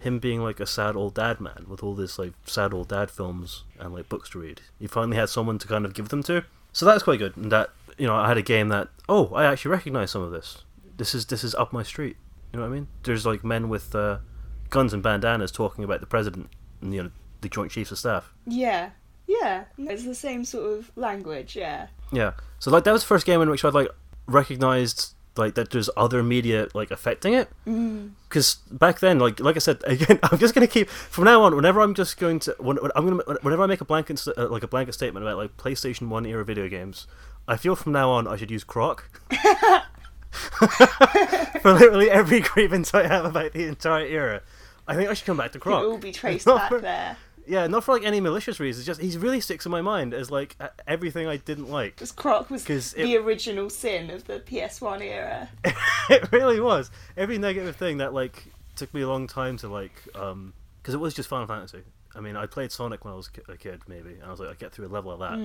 Him being like a sad old dad man with all this like sad old dad films and like books to read. He finally had someone to kind of give them to. So that was quite good. And that you know, I had a game that oh, I actually recognize some of this. This is this is up my street. You know what I mean? There's like men with uh, guns and bandanas talking about the president and you know the Joint Chiefs of Staff. yeah, yeah, it's the same sort of language. Yeah, Yeah. So like that was the first game in which I'd like recognized like that there's other media like affecting it. Because back then, like like I said [laughs] again, I'm just gonna keep from now on. Whenever I'm just going to when, when I'm gonna whenever I make a blanket uh, like a blanket statement about like PlayStation One era video games, I feel from now on I should use Croc. [laughs] [laughs] For literally every grievance I have about the entire era, I think I should come back to Croc. it will be traced back there. Yeah, not for like any malicious reasons. Just he really sticks in my mind as like everything I didn't like. Because Croc was 'Cause the original sin of the PS1 era. [laughs] it really was. Every negative thing that like took me a long time to like, um, because it was just Final Fantasy. I mean, I played Sonic when I was a kid, maybe, and I was like, I get through a level of that,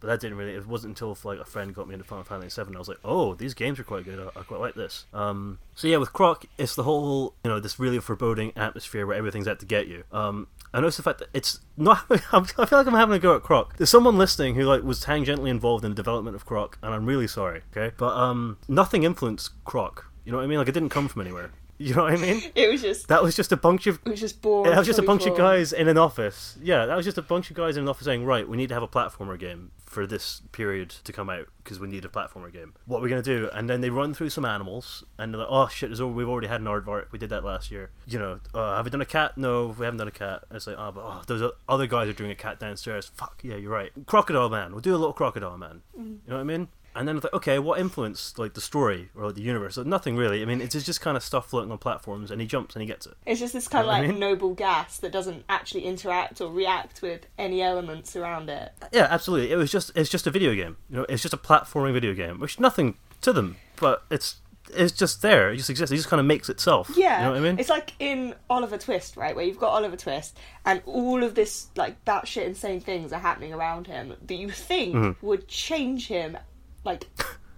But that didn't really. It wasn't until like a friend got me into Final Fantasy Seven. I was like, oh, these games are quite good. I, I quite like this. Um, so yeah, with Croc, it's the whole you know this really foreboding atmosphere where everything's out to get you. Um, I notice the fact that it's not. [laughs] I feel like I'm having a go at Croc. There's someone listening who like was tangentially involved in the development of Croc, and I'm really sorry. Okay, but um, nothing influenced Croc. You know what I mean? Like it didn't come from anywhere. [laughs] You know what I mean? It was just That was just a bunch of it was just boring. that was just a bunch of guys in an office. Yeah, that was just a bunch of guys in an office saying, "Right, we need to have a platformer game for this period to come out because we need a platformer game. What are we gonna do?" And then they run through some animals, and they're like, "Oh shit, al- we've already had an aardvark. We did that last year. You know, uh, have we done a cat? No, we haven't done a cat." And it's like, "Oh, but oh, those other guys are doing a cat downstairs. Fuck yeah, you're right. Crocodile Man. We'll do a little crocodile man. Mm-hmm. You know what I mean?" And then it's like, okay, what influenced like the story or like, the universe? So nothing really. I mean, it's just kind of stuff floating on platforms, and he jumps and he gets it. It's just this kind of know what I like mean? noble gas that doesn't actually interact or react with any elements around it. Yeah, absolutely. It was just it's just a video game. You know, it's just a platforming video game, which nothing to them, but it's it's just there. It just exists. It just kind of makes itself. Yeah, you know what I mean. It's like in Oliver Twist, right, where you've got Oliver Twist, and all of this like batshit insane things are happening around him that you think Mm-hmm. would change him, like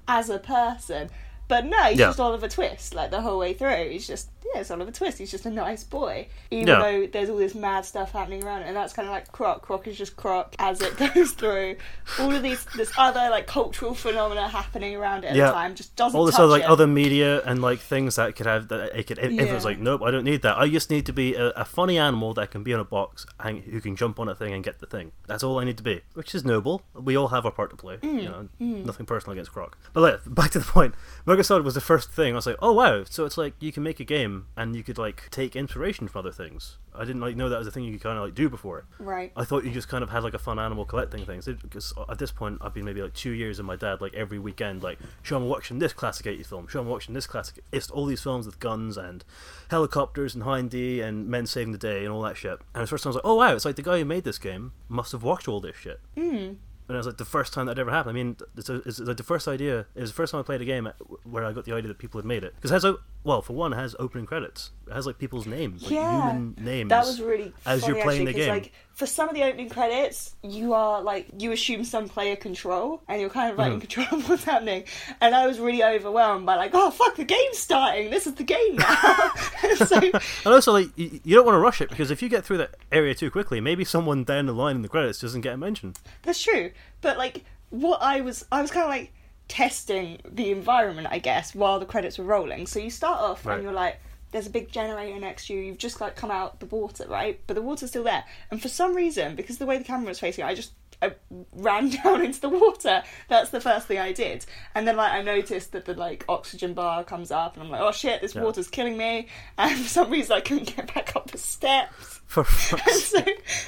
as a person. But no, he's Yeah. just Oliver Twist, like the whole way through. He's just yeah, it's Oliver Twist. He's just a nice boy, even Yeah. though there's all this mad stuff happening around it. And that's kind of like Croc. Croc is just Croc as it [laughs] goes through. All of these, this other like cultural phenomena happening around it at Yeah. the time just doesn't all this other like him. other media and like things that could have that it could if, if it was like nope I don't need that I just need to be a, a funny animal that can be in a box and who can jump on a thing and get the thing that's all I need to be which is noble we all have our part to play Mm, you know nothing personal against Croc but like, [laughs] back to the point Solid was the first thing. I was like oh wow. So it's like you can make a game and you could like take inspiration from other things. I didn't like know that was a thing you could kind of like do before right. I thought you just kind of had like a fun animal collecting things because at this point I've been maybe like two years with my dad like every weekend like show him watching this classic 80s film. Show him watching this classic it's all these films with guns and helicopters and Hindy and men saving the day and all that shit. And the first time I was like oh wow. It's like the guy who made this game must have watched all this shit. Mm. And it was like the first time that ever happened. I mean, it's, a, it's like the first idea. It was the first time I played a game where I got the idea that people had made it. Because it has, a, well, for one, it has opening credits. It has like people's names, like Yeah. human names. That was really as you're playing actually, the game. Like for some of the opening credits, you are like you assume some player control, and you're kind of like in Mm-hmm. control of what's happening. And I was really overwhelmed by like, oh fuck, the game's starting. This is the game now. [laughs] so [laughs] And also, like, you, you don't want to rush it because if you get through that area too quickly, maybe someone down the line in the credits doesn't get a mention. that's true. But like, what I was, I was kind of like testing the environment, I guess, while the credits were rolling. So you start off Right. and you're like. There's a big generator next to you. You've just like come out the water, right? But the water's still there. And for some reason, because the way the camera was facing, I just I ran [laughs] down into the water. That's the first thing I did. And then like I noticed that the like oxygen bar comes up, and I'm like, oh shit, this Yeah. water's killing me. And for some reason, I couldn't get back up the steps. For [laughs] And so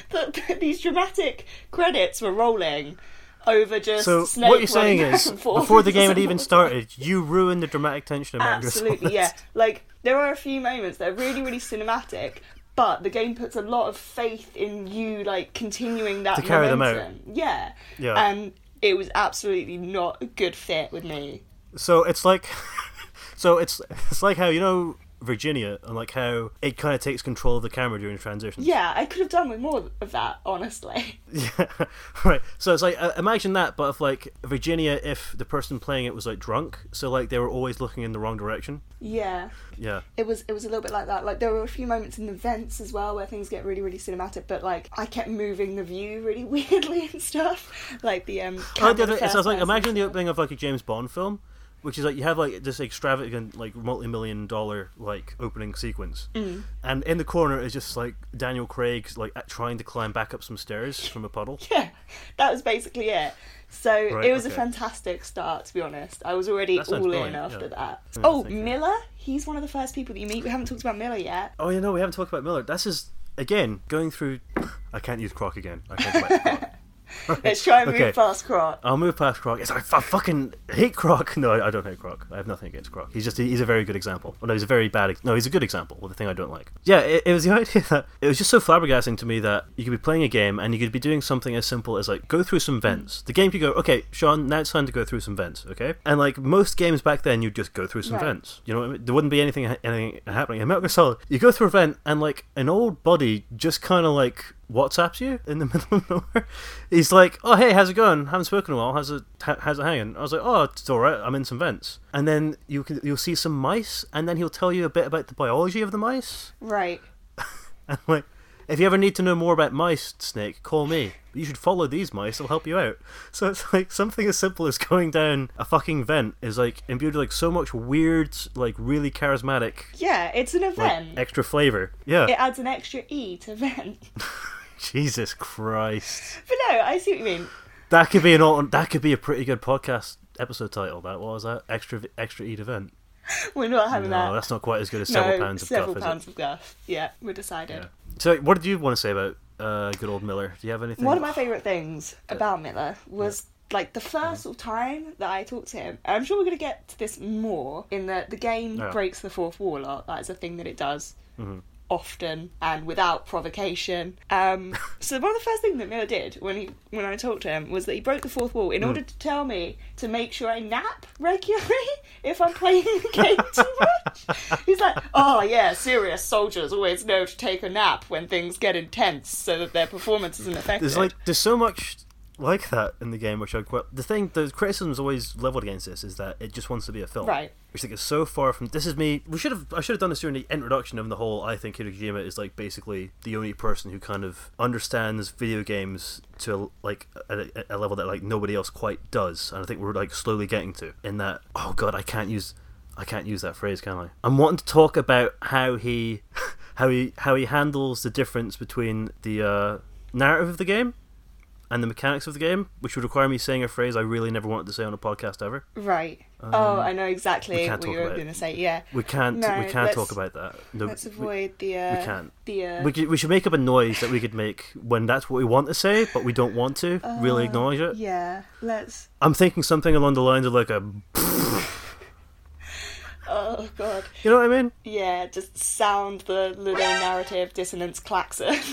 the, the, these dramatic credits were rolling over just So Snake what you're saying is, back and forth before the game had even started, you ruined the dramatic tension of Metal Absolutely, yeah. [laughs] Like there are a few moments that are really, really cinematic, but the game puts a lot of faith in you, like continuing that To carry them out. momentum. Yeah, Yeah. And it was absolutely not a good fit with me. So it's like, [laughs] so it's it's like how you know Virginia and like how it kind of takes control of the camera during transitions. Yeah, I could have done with more of that, honestly. [laughs] Yeah, [laughs] right. So it's like uh, imagine that, but if like Virginia, if the person playing it was like drunk, so like they were always looking in the wrong direction. Yeah. Yeah. It was it was a little bit like that. Like there were a few moments in the vents as well where things get really really cinematic, but like I kept moving the view really [laughs] weirdly and stuff. Like the um. Oh, camera the other- first so it's like imagine the opening of like a James Bond film, which is like you have like this extravagant like multi-million dollar like opening sequence, Mm. and in the corner is just like Daniel Craig like trying to climb back up some stairs from a puddle. [laughs] Yeah, that was basically it. So Right, it was a fantastic start, to be honest. I was already all brilliant, in after yeah. that. Yeah, oh. Miller? He's one of the first people that you meet. We haven't talked about Miller yet. Oh, you know we haven't talked about Miller. That's his again going through. I can't use Croc again. I can't [laughs] go back to Croc. Let's try and move Okay. past Croc. I'll move past Croc. It's, Yes, I, f- I fucking hate Croc. No, I, I don't hate Croc. I have nothing against Croc. He's just he's a very good example. Well, no, he's a very bad. Ex- no, he's a good example of the thing I don't like. Yeah, it, it was the [laughs] idea that it was just so flabbergasting to me that you could be playing a game and you could be doing something as simple as like go through some vents. The game could go, okay, Sean, now it's time to go through some vents, okay? And like most games back then, you'd just go through some Right. vents. You know, what I mean? there wouldn't be anything anything happening. In Metal Gear Solid, you go through a vent and like an old body just kind of like WhatsApps you in the [laughs] middle of nowhere. He's like, "Oh hey, how's it going? Haven't spoken in a while. How's it how's it hanging?" I was like, "Oh, it's all right. I'm in some vents." And then you can you'll see some mice, and then he'll tell you a bit about the biology of the mice. Right. [laughs] And I'm like, if you ever need to know more about mice, Snake, call me. You should follow these mice; they'll help you out. So it's [laughs] like something as simple as going down a fucking vent is like imbued with like so much weird, like really charismatic, Yeah, it's an like event. extra flavor. Yeah. it adds an extra E to vent. [laughs] Jesus Christ. but no, I see what you mean. That could be an al- that could be a pretty good podcast episode title. That what was that extra extra eat event. [laughs] We're not having No, that. that's not quite as good as several no, pounds of several guff, is pounds of guff. Yeah, we're decided. Yeah. So, what did you want to say about uh, good old Miller? Do you have anything? One of my favourite things about Miller was like the first sort time that I talked to him. I'm sure we're going to get to this more in that the game Yeah. breaks the fourth wall a lot. That is a thing that it does Mhm. Often and without provocation. Um, [laughs] so one of the first things that Miller did when he when I talked to him was that he broke the fourth wall in Hmm. order to tell me to make sure I nap regularly [laughs] if I'm playing the game too much. [laughs] He's like, "Oh yeah, serious soldiers always know to take a nap when things get intense, so that their performance isn't affected." There's like there's so much like that in the game, which I quite. The thing, the criticisms always leveled against this is that it just wants to be a film, Right. Which I think is so far from. This is me. We should have. I should have done this during the introduction of the whole. I think Hideo is like basically the only person who kind of understands video games to like a, a level that like nobody else quite does, and I think we're like slowly getting to. In that, oh god, I can't use. I can't use that phrase, can I? I'm wanting to talk about how he, [laughs] how he, how he handles the difference between the uh, narrative of the game and the mechanics of the game, which would require me saying a phrase I really never wanted to say on a podcast ever. Right. oh, I know Um, we exactly what you were going to say. Yeah. We can't. No, we can't talk about that. No, Let's we- avoid the. Uh, can't. The. Uh, We, could, we should make up a noise that we could make when that's what we want to say, but we don't want to really uh, acknowledge it. Yeah. Let's. I'm thinking something along the lines of like a, [laughs] Oh god. you know what I mean? Yeah. Just sound the Ludonarrative dissonance klaxon. [laughs]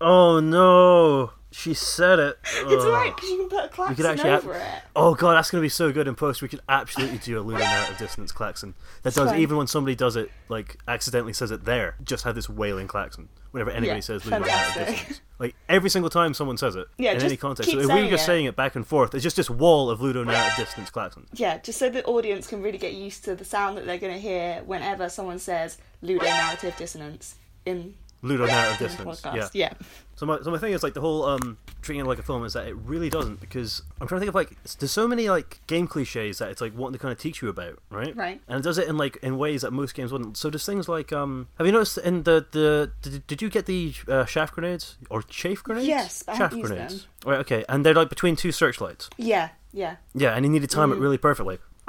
Oh no, she said it. it's Ugh. alright because you can put a klaxon actually over it. Oh god, that's gonna be so good in post. We could absolutely do a Ludonarrative dissonance klaxon that does even when somebody does it, like accidentally says it there, just have this wailing klaxon whenever anybody Yeah, says Ludonarrative dissonance. Like every single time someone says it Yeah, in any context. So if we were just it. saying it back and forth, it's just this wall of Ludonarrative dissonance klaxon. Yeah, just so the audience can really get used to the sound that they're going to hear whenever someone says Ludonarrative dissonance in, Ludonarrative in the dissonance. podcast. Yeah. Yeah. So my, so my thing is like the whole um treating it like a film is that it really doesn't because I'm trying to think of like there's so many like game cliches that it's like wanting to kind of teach you about, right? Right. And it does it in like in ways that most games wouldn't. So there's things like um have you noticed in the the did, did you get the uh, shaft grenades or chafe grenades? Yes, I shaft grenades. them. Right. Okay. And they're like between two searchlights. Yeah. Yeah. Yeah, and you need to time it Mm. really perfectly. [clears throat]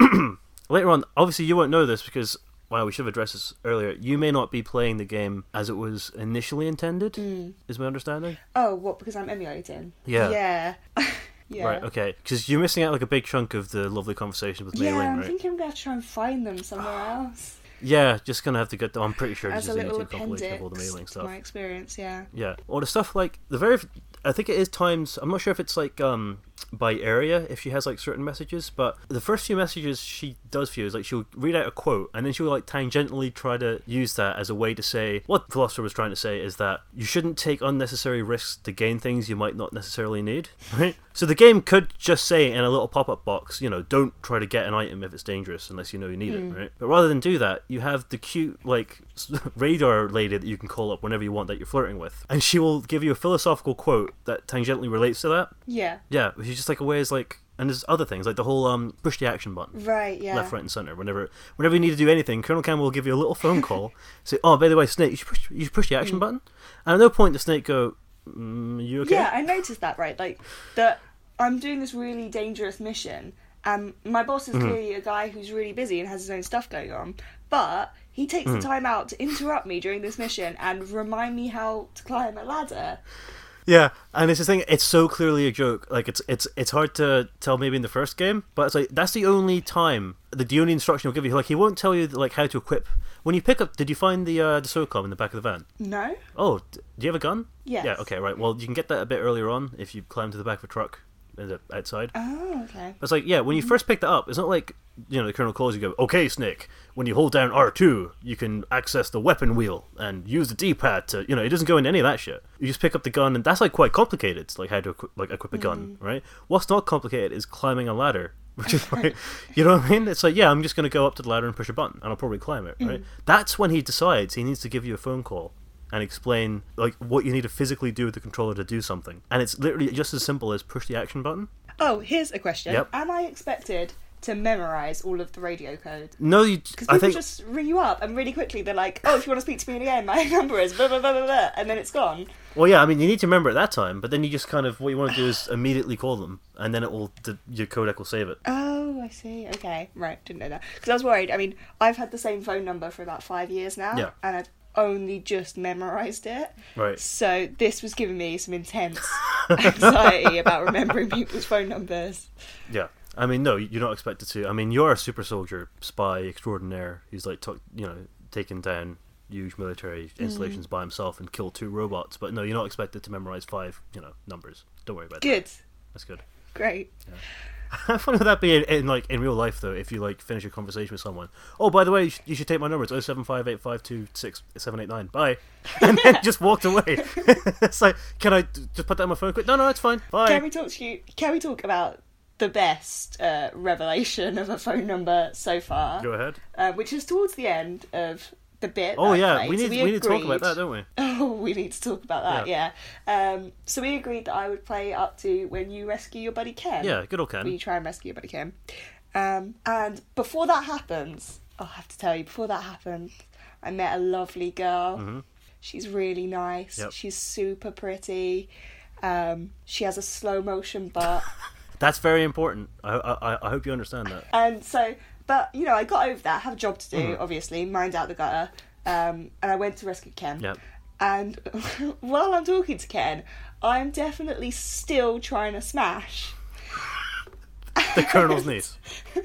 Later on, obviously you won't know this because wow, we should have addressed this earlier. You may not be playing the game as it was initially intended. Mm. Is my understanding? Oh, what? Because I'm emulating. Yeah. Yeah. [laughs] yeah. Right, okay. Because you're missing out like a big chunk of the lovely conversation with Mei Yeah, Ling, I'm thinking I'm gonna try and find them somewhere [sighs] else Yeah, just gonna have to get. I'm pretty sure this a is a little YouTube compilation of all the Mei appendix Ling to stuff. my experience. Yeah. Yeah, or the stuff like the very. I think it is times. I'm not sure if it's like um by area if she has like certain messages, but the first few messages she does for you is like she'll read out a quote and then she'll like tangentially try to use that as a way to say what the philosopher was trying to say is that you shouldn't take unnecessary risks to gain things you might not necessarily need, [laughs] right? So the game could just say in a little pop-up box, you know, don't try to get an item if it's dangerous unless you know you need it, hmm. right? But rather than do that, you have the cute like [laughs] radar lady that you can call up whenever you want that you're flirting with, and she will give you a philosophical quote that tangentially relates to that. Yeah. Yeah, is just like a way is like, and there's other things like the whole um push the action button. Right. Yeah. Left, right, and center. Whenever, whenever you need to do anything, Colonel Campbell will give you a little phone call. [laughs] say, "Oh, by the way, Snake, you should push, you should push the action button." And at no point does Snake go, mm, "You okay?" Yeah, I noticed that. Right, like that. I'm doing this really dangerous mission, and my boss is clearly a guy who's really busy and has his own stuff going on. But he takes Mm. the time out to interrupt me during this mission and remind me how to climb a ladder. Yeah, and it's the thing. It's so clearly a joke. Like it's it's it's hard to tell maybe in the first game, but it's like that's the only time the, the only instruction he'll give you. Like he won't tell you like how to equip. When you pick up, did you find the uh, the SOCOM in the back of the van? No. Oh, d- do you have a gun? Yes. Yeah. Okay. Right. Well, you can get that a bit earlier on if you climb to the back of a truck in the outside. Oh, okay. It's like, yeah, when you mm-hmm. first pick that up, it's not like, you know, the colonel calls you, go, okay, Snake, when you hold down R2, you can access the weapon wheel and use the D-pad to, you know, it doesn't go into any of that shit. You just pick up the gun, and that's, like, quite complicated, it's like how to equi- like equip a gun, mm-hmm. right? What's not complicated is climbing a ladder, [laughs] which is like, [laughs] you know what I mean? It's like, yeah, I'm just going to go up to the ladder and push a button, and I'll probably climb it, right? Mm. That's when he decides he needs to give you a phone call and explain like what you need to physically do with the controller to do something. And it's literally just as simple as push the action button. Oh, here's a question. Yep. Am I expected to memorize all of the radio code? No, you. Because I people think just ring you up and really quickly they're like, "Oh, if you want to speak to me again, my [laughs] number is blah blah blah blah blah," and then it's gone. Well, yeah, I mean, you need to remember at that time, but then you just kind of what you want to do is [sighs] immediately call them, and then it will your codec will save it. Oh, I see. Okay, right. Didn't know that because I was worried. I mean, I've had the same phone number for about five years now, Yeah. and I've only just memorized it. Right. So this was giving me some intense [laughs] anxiety about remembering people's phone numbers. Yeah. I mean, no, you're not expected to. I mean, you're a super soldier, spy extraordinaire. He's like, took, you know, taken down huge military mm-hmm. installations by himself and killed two robots. But no, you're not expected to memorize five, you know, numbers. Don't worry about that. Good. That's good. Great. [laughs] How funny would that be in, in like in real life though? If you like finish a conversation with someone, oh by the way, you should, you should take my number. It's oh seven five eight five two six seven eight nine. Bye, [laughs] and then just walked away. [laughs] it's like, can I just put that on my phone quick? No, no, it's fine. Bye. Can we talk to you? Can we talk about the best uh, revelation of a phone number so far? Go ahead. Uh, which is towards the end of the bit. Oh yeah, we So need we, need to talk about that, don't we? [laughs] Oh, we need to talk about that. Yeah. Um, so we agreed that I would play up to when you rescue your buddy Ken. Yeah, good old Ken. When you try and rescue your buddy Ken. Um, and before that happens, oh, I have to tell you, before that happened, I met a lovely girl. Mhm. She's really nice. Yep. She's super pretty. Um, she has a slow motion butt. [laughs] That's very important. I, I I hope you understand that. And so, but you know, I got over that. I have a job to do, Mhm. obviously, mind out the gutter. Um, and I went to rescue Ken. Yep. And [laughs] while I'm talking to Ken, I'm definitely still trying to smash. [laughs] The Colonel's niece. [laughs]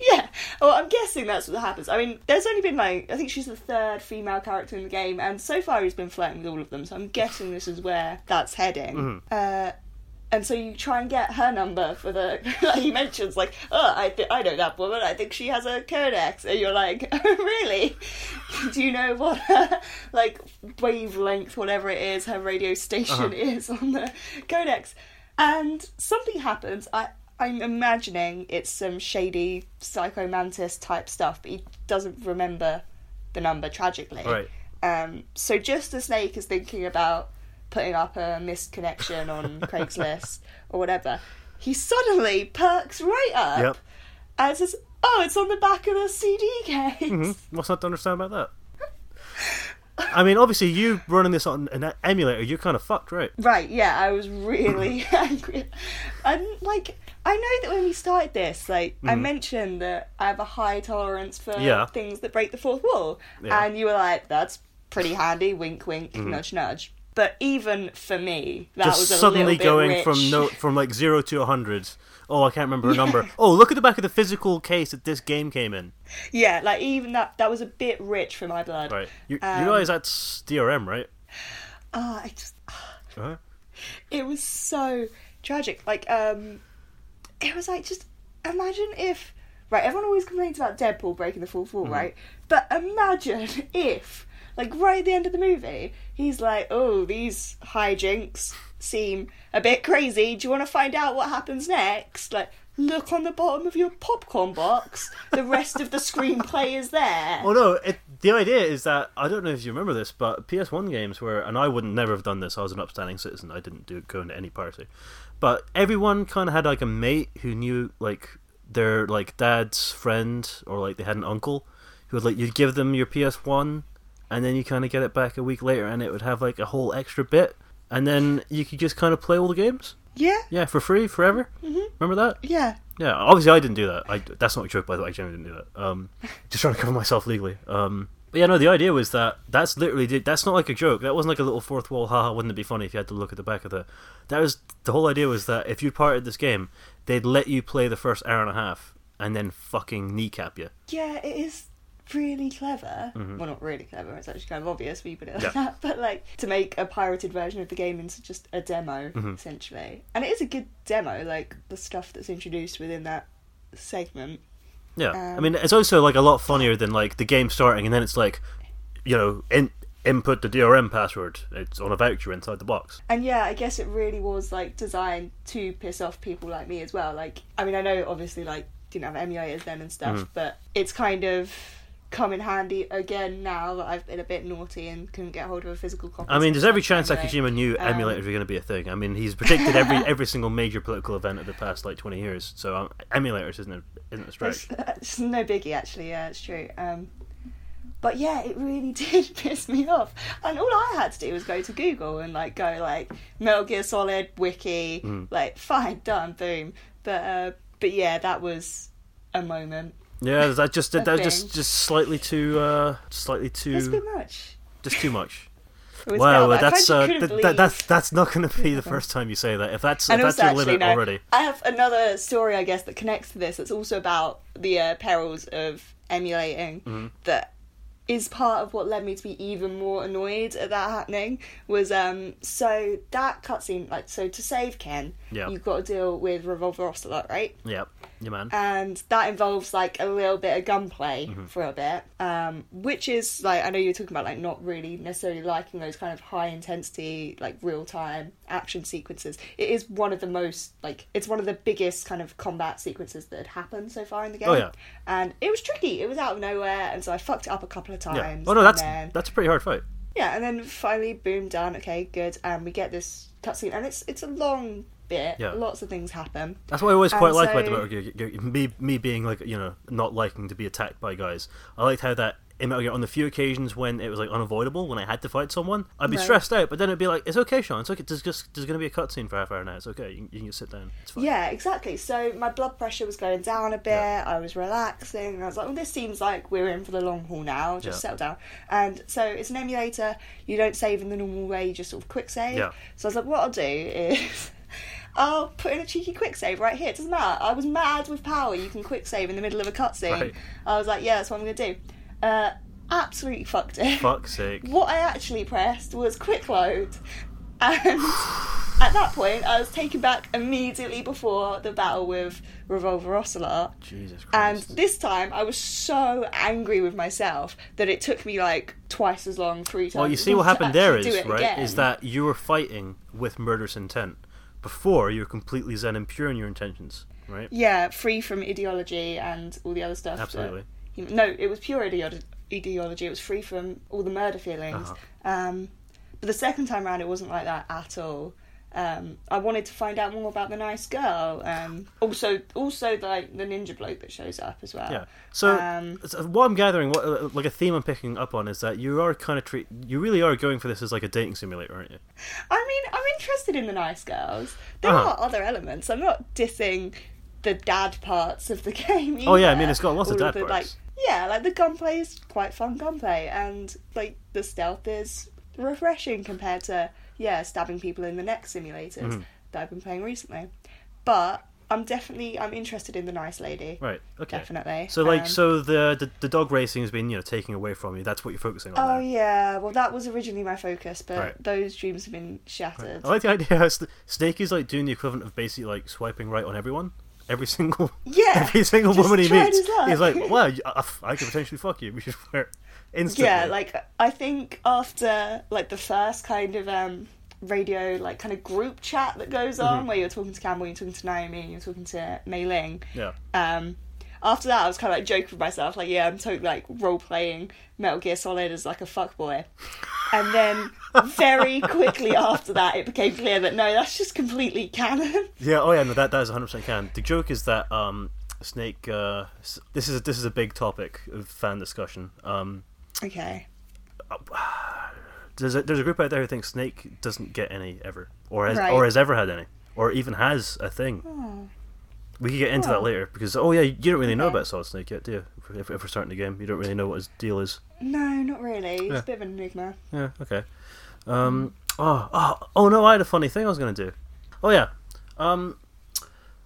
Yeah, well, I'm guessing that's what happens. I mean, there's only been like, I think she's the third female character in the game, and so far he's been flirting with all of them, so I'm guessing this is where that's heading. Mhm. Uh, and so you try and get her number for the. [laughs] he mentions like, oh, I th- I know that woman. I think she has a codex, and you're like, [laughs] oh, really? [laughs] Do you know what her like wavelength, whatever it is, her radio station Uh-huh. is on the codex? And something happens. I I'm imagining it's some shady psycho mantis type stuff, but he doesn't remember the number tragically. Right. Um, so just as Snake is thinking about putting up a missed connection on [laughs] Craigslist or whatever, he suddenly perks right up Yep. and says, "Oh, it's on the back of the CD case." hmm What's not to understand about that? I mean, obviously, you running this on an emulator, you're kind of fucked, right? Right, yeah, I was really [laughs] angry. And like I know that when we started this, like I mentioned that I have a high tolerance for Mm-hmm. Yeah. things that break the fourth wall. Yeah. And you were like, That's pretty handy, wink wink, nudge nudge. But even for me, that Mm-hmm. Just was a suddenly going rich. from no from like zero to a hundred. Oh, I can't remember a [laughs] number. Oh, look at the back of the physical case that this game came in. Yeah, like even that that was a bit rich for my blood. Right. You, Um, you realize that's DRM, right? Ah, I just Uh-huh. it was so tragic. Like, um, it was like just imagine if right. Everyone always complains about Deadpool breaking the fourth wall, right? But imagine [laughs] if, like, right at the end of the movie, he's like, "Oh, these hijinks seem a bit crazy. Do you want to find out what happens next?" Like. Look on the bottom of your popcorn box. The rest of the screenplay is there. Oh no! It, the idea is that I don't know if you remember this, but PS1 games were, and I wouldn't never have done this. I was an upstanding citizen. I didn't do go into any party, but everyone kind of had like a mate who knew like their like dad's friend or like they had an uncle who would like you'd give them your PS1, and then you kind of get it back a week later, and it would have like a whole extra bit, and then you could just kind of play all the games. Yeah, Yeah, for free forever. Mm-hmm. Remember that? yeah. Yeah, obviously I didn't do that. I, that's not a joke, by the way. I genuinely didn't do that. Um, [laughs] just trying to cover myself legally. Um, but yeah, no, the idea was that that's literally that's not like a joke. That wasn't like a little fourth wall. Haha, wouldn't it be funny if you had to look at the back of the? That was the whole idea was that if you parted this game, they'd let you play the first hour and a half and then fucking kneecap you. Yeah, it is really clever. Mhm. Well, not really clever. It's actually kind of obvious when you put it like Yeah. that. But like to make a pirated version of the game into just a demo, Mhm. essentially, and it is a good demo. Like the stuff that's introduced within that segment. Yeah, I Um, mean, it's also like a lot funnier than like the game starting and then it's like, you know, in, input the DRM password. It's on a voucher inside the box. And yeah, I guess it really was like designed to piss off people like me as well. Like, I mean, I know obviously like didn't have emulators then and stuff, Mhm. but it's kind of come in handy again now that I've been a bit naughty and couldn't get hold of a physical copy. I mean, there's every chance emulate. Kojima knew Um, emulators were going to be a thing. I mean, he's predicted every [laughs] every single major political event of the past like 20 years. So um, emulators isn't a, isn't a stretch. It's, [laughs] it's no biggie, actually. Yeah, it's true. Um, but yeah, it really [laughs] did piss me off. And all I had to do was go to Google and like go like Metal Gear Solid wiki, Mm. like fine, done, boom. But uh, but yeah, that was a moment. Yeah, that just A [laughs] that just just slightly too uh slightly a too much. just too much. [laughs] Wow, that's uh, couldn't th- th- that's that's not going to be the [laughs] first time you say that. If that's if that's your actually, limit no, already. I have another story, I guess, that connects to this. It's also about the uh, perils of emulating. Mhm. That is part of what led me to be even more annoyed at that happening. Was um, so that cutscene, like, so to save Ken, Yeah. you've got to deal with Revolver Ocelot, right? Yeah, yeah, man. and that involves like a little bit of gunplay Mm-hmm. for a bit, um, which is like I know you're talking about like not really necessarily liking those kind of high intensity like real time action sequences. It is one of the most like it's one of the biggest kind of combat sequences that had happened so far in the game. Oh, yeah. and it was tricky. It was out of nowhere, and so I fucked it up a couple of Yeah. times. Oh no, that's then- that's a pretty hard fight. yeah, and then finally, boom, done. Okay, good. And we get this cutscene, and it's it's a long bit. Yeah. Lots of things happen. That's what I always And quite like about the Metal Gear. Me, me being like you know not liking to be attacked by guys. I liked how that in Metal Gear on the few occasions when it was like unavoidable when I had to fight someone, I'd be Right. stressed out. But then it'd be like, it's okay, Sean. It's okay. There's just there's gonna be a cutscene for half hour now. It's okay. You, can- you can just sit down. It's fine. Yeah, exactly. So my blood pressure was going down a bit. Yeah. I was relaxing. I was like, well, this seems like we're in for the long haul now. Just Yeah. settle down. And so it's an emulator. You don't save in the normal way. You just sort of quick save. Yeah. So I was like, what I'll do is. I'll put in a cheeky quick save right here. It doesn't matter. I was mad with power. You can quick save in the middle of a cutscene. Right. I was like, yeah, that's what I'm going to do. Uh, absolutely fucked it. Fuck's [laughs] sake. What I actually pressed was quick load. And [sighs] at that point, I was taken back immediately before the battle with Revolver Ocelot. Jesus Christ. And this time, I was so angry with myself that it took me like twice as long, three times. well, you see what happened there is right again. is that you were fighting with murderous intent. Before you were completely zen and pure in your intentions, right? yeah, free from ideology and all the other stuff. Absolutely. he- no, it was pure ideo- ideology. It was free from all the murder feelings. Uh-huh. Um, but the second time around, it wasn't like that at all. Um, I wanted to find out more about the nice girl. Um, also, also like the ninja bloke that shows up as well. Yeah. So, Um, so what I'm gathering, what uh, like a theme I'm picking up on, is that you are kind of treat, you really are going for this as like a dating simulator, aren't you? I mean, I'm interested in the nice girls. There Uh-huh. are other elements. I'm not dissing the dad parts of the [laughs] game. Oh, yeah, I mean, it's got lots of dad the, parts. Like, yeah, like the gunplay is quite fun gunplay, and like the stealth is refreshing compared to yeah stabbing people in the neck simulators Mhm. that I've been playing recently. But I'm definitely I'm interested in the nice lady. Right. Okay. Definitely. So like, Um, so the, the the dog racing has been you know taking away from you. That's what you're focusing on. Oh now. yeah, well that was originally my focus, but Right. those dreams have been shattered. I like the idea how [laughs] Sn- Snake is like doing the equivalent of basically like swiping right on everyone. Every single Yeah, [laughs] every single woman he meets, he's like, "Wow, [laughs] I, I could potentially fuck you. We should flirt instantly." Yeah, like I think after like the first kind of um radio like kind of group chat that goes on Mhm. where you're talking to Campbell, you're talking to Naomi, you're talking to Mei Ling. yeah, Um after that I was kinda like joking with myself, like, yeah, I'm totally like role playing Metal Gear Solid as like a fuckboy. And then very [laughs] quickly after that it became clear that no, that's just completely canon. yeah. Oh yeah, no, that that is 100 percent canon. The joke is that um, Snake. Uh, this is a, this is a big topic of fan discussion. Um, Okay. there's a, there's a group out there who thinks Snake doesn't get any ever, or has Right. or has ever had any, or even has a thing. Oh. We could get into that later because oh yeah, you don't really know about Solid Snake yet, do you? If, if we're starting the game, you don't really know what his deal is. No, not really. It's Yeah. a bit of an enigma. Yeah, okay. Um, oh, oh, oh no, I had a funny thing I was gonna do. Oh yeah, um,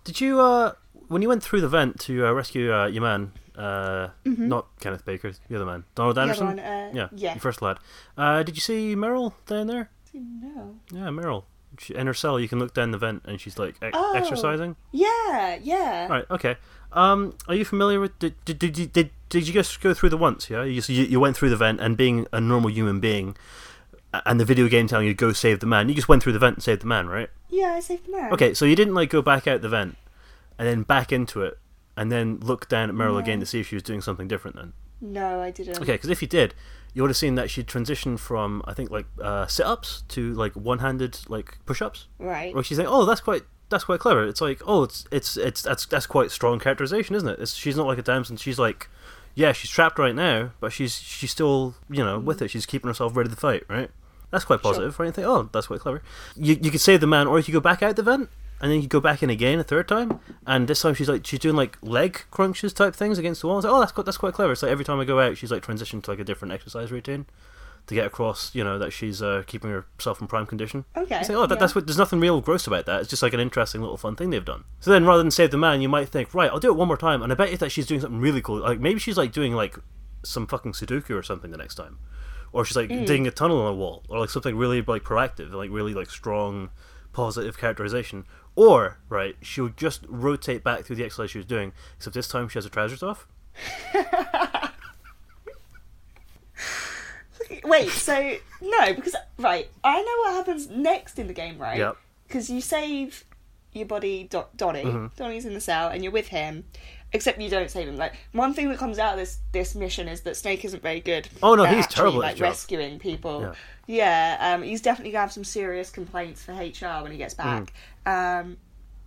did you uh, when you went through the vent to uh, rescue uh, your man, Uh, Not Kenneth Baker, the other man. Donald Mm-hmm. Anderson? one, uh, yeah, yeah. first lad. Uh, did you see Meryl down there? No. Yeah, Meryl. She, in her cell, you can look down the vent and she's like ex- Oh. exercising. Yeah, yeah. Right, okay. Um, are you familiar with. Did, did, did, you- did, did you just go through the once, yeah? You, just, you, you went through the vent and being a normal human being and the video game telling you to go save the man, you just went through the vent and saved the man, right? Yeah, I saved the man. Okay, so you didn't like go back out the vent and then back into it and then look down at Meryl No. again to see if she was doing something different then. No, I didn't. Okay, because if you did, you would have seen that she transitioned from I think like uh, sit-ups to like one-handed like push-ups. Right. Where she's like, oh, that's quite that's quite clever. It's like, oh, it's it's it's that's that's quite strong characterization, isn't it? It's, she's not like a damsel. She's like, yeah, she's trapped right now, but she's she's still you know with it. She's keeping herself ready to fight, right? That's quite positive, right? You think, oh, that's quite clever. You you could save the man, or you could go back out the vent, and then you go back in again a third time, and this time she's like she's doing like leg crunches type things against the wall. It's like, oh, that's quite that's quite clever. So every time I go out, she's like transitioned to like a different exercise routine to get across, you know, that she's uh, keeping herself in prime condition. Okay. It's like, oh, that, yeah. that's what. There's nothing real gross about that. It's just like an interesting little fun thing they've done. So then, rather than save the man, you might think, right, I'll do it one more time, and I bet you that she's doing something really cool. Like maybe she's like doing like some fucking Sudoku or something the next time, or she's like digging a tunnel on a wall, or like something really like proactive, like really like strong, positive characterization. Or right, she'll just rotate back through the exercise she was doing, except this time she has her trousers off. [laughs] Wait, so no, because right, I know what happens next in the game, right? Yep. Because you save your body, Do- Donnie. Mm-hmm. Donnie's in the cell, and you're with him. Except you don't save him. Like one thing that comes out of this this mission is that Snake isn't very good. Oh, no, he's actually, terrible at like rescuing people. Yeah. Yeah, um, he's definitely gonna have some serious complaints for HR when he gets back. Mm. Um,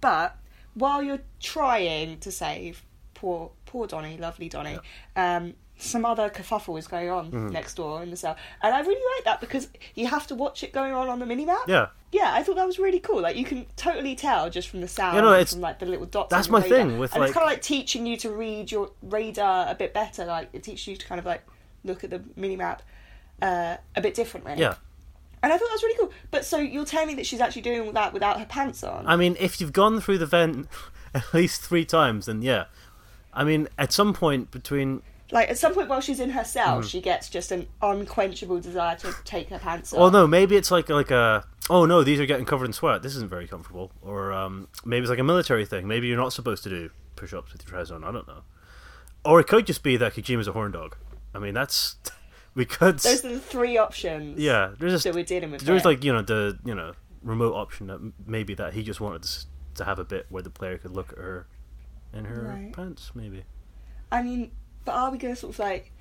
but while you're trying to save poor poor Donny, lovely Donny, um, some other kerfuffle is going on Mm-hmm. next door in the cell, and I really like that because you have to watch it going on on the minimap. Yeah, Yeah, I thought that was really cool. Like you can totally tell just from the sound, Yeah, no, it's- from like the little dots. that's my radar. thing with, and it's kind of like teaching you to read your radar a bit better. Like it teaches you to kind of like look at the minimap uh, a bit differently. yeah. And I thought that was really cool. But so you're telling me that she's actually doing all that without her pants on? I mean, if you've gone through the vent [laughs] at least three times, then yeah. I mean, at some point between like at some point while she's in her cell, Mm-hmm. she gets just an unquenchable desire to take her pants off. Oh no, maybe it's like like a oh no, these are getting covered in sweat. This isn't very comfortable. Or um, maybe it's like a military thing. Maybe you're not supposed to do push-ups with your trousers on. I don't know. Or it could just be that Kojima's a horn dog. I mean, that's [laughs] we could. Those are the three options. yeah, there's just that we're dealing with. there's here. like you know the you know remote option that maybe that he just wanted to, have a bit where the player could look at her in her Right. pants. Maybe. I mean, but are we going to sort of like,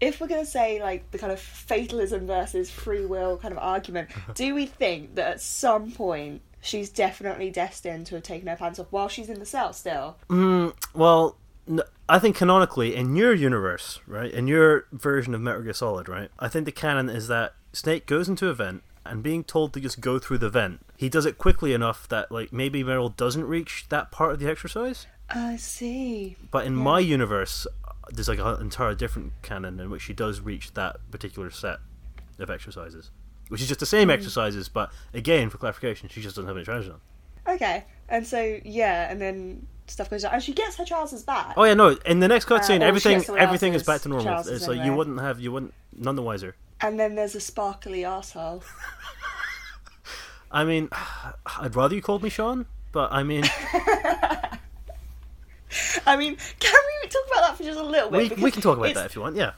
if we're going to say like the kind of fatalism versus free will kind of argument, [laughs] do we think that at some point she's definitely destined to have taken her pants off while she's in the cell still? Mm, well, n- I think canonically in your universe, right, in your version of Metal Gear Solid, right, I think the canon is that Snake goes into a vent and being told to just go through the vent, he does it quickly enough that like maybe Meryl doesn't reach that part of the exercise. I see. But in Yeah. my universe, there's like an entire different canon in which she does reach that particular set of exercises, which is just the same hmm. exercises, but again, for clarification, she just doesn't have any on. Okay, and so yeah, and then stuff goes on, and she gets her trousers back. Oh yeah, no. In the next uh, cutscene, or she everything gets someone everything is else's back to normal. trousers It's like you anyway. wouldn't have you wouldn't none the wiser. And then there's a sparkly asshole. [laughs] I mean, [sighs] I'd rather you called me Sean, but I mean, [laughs] I mean, can we talk about that for just a little bit? we, Because we can talk about it's- that if you want. Yeah,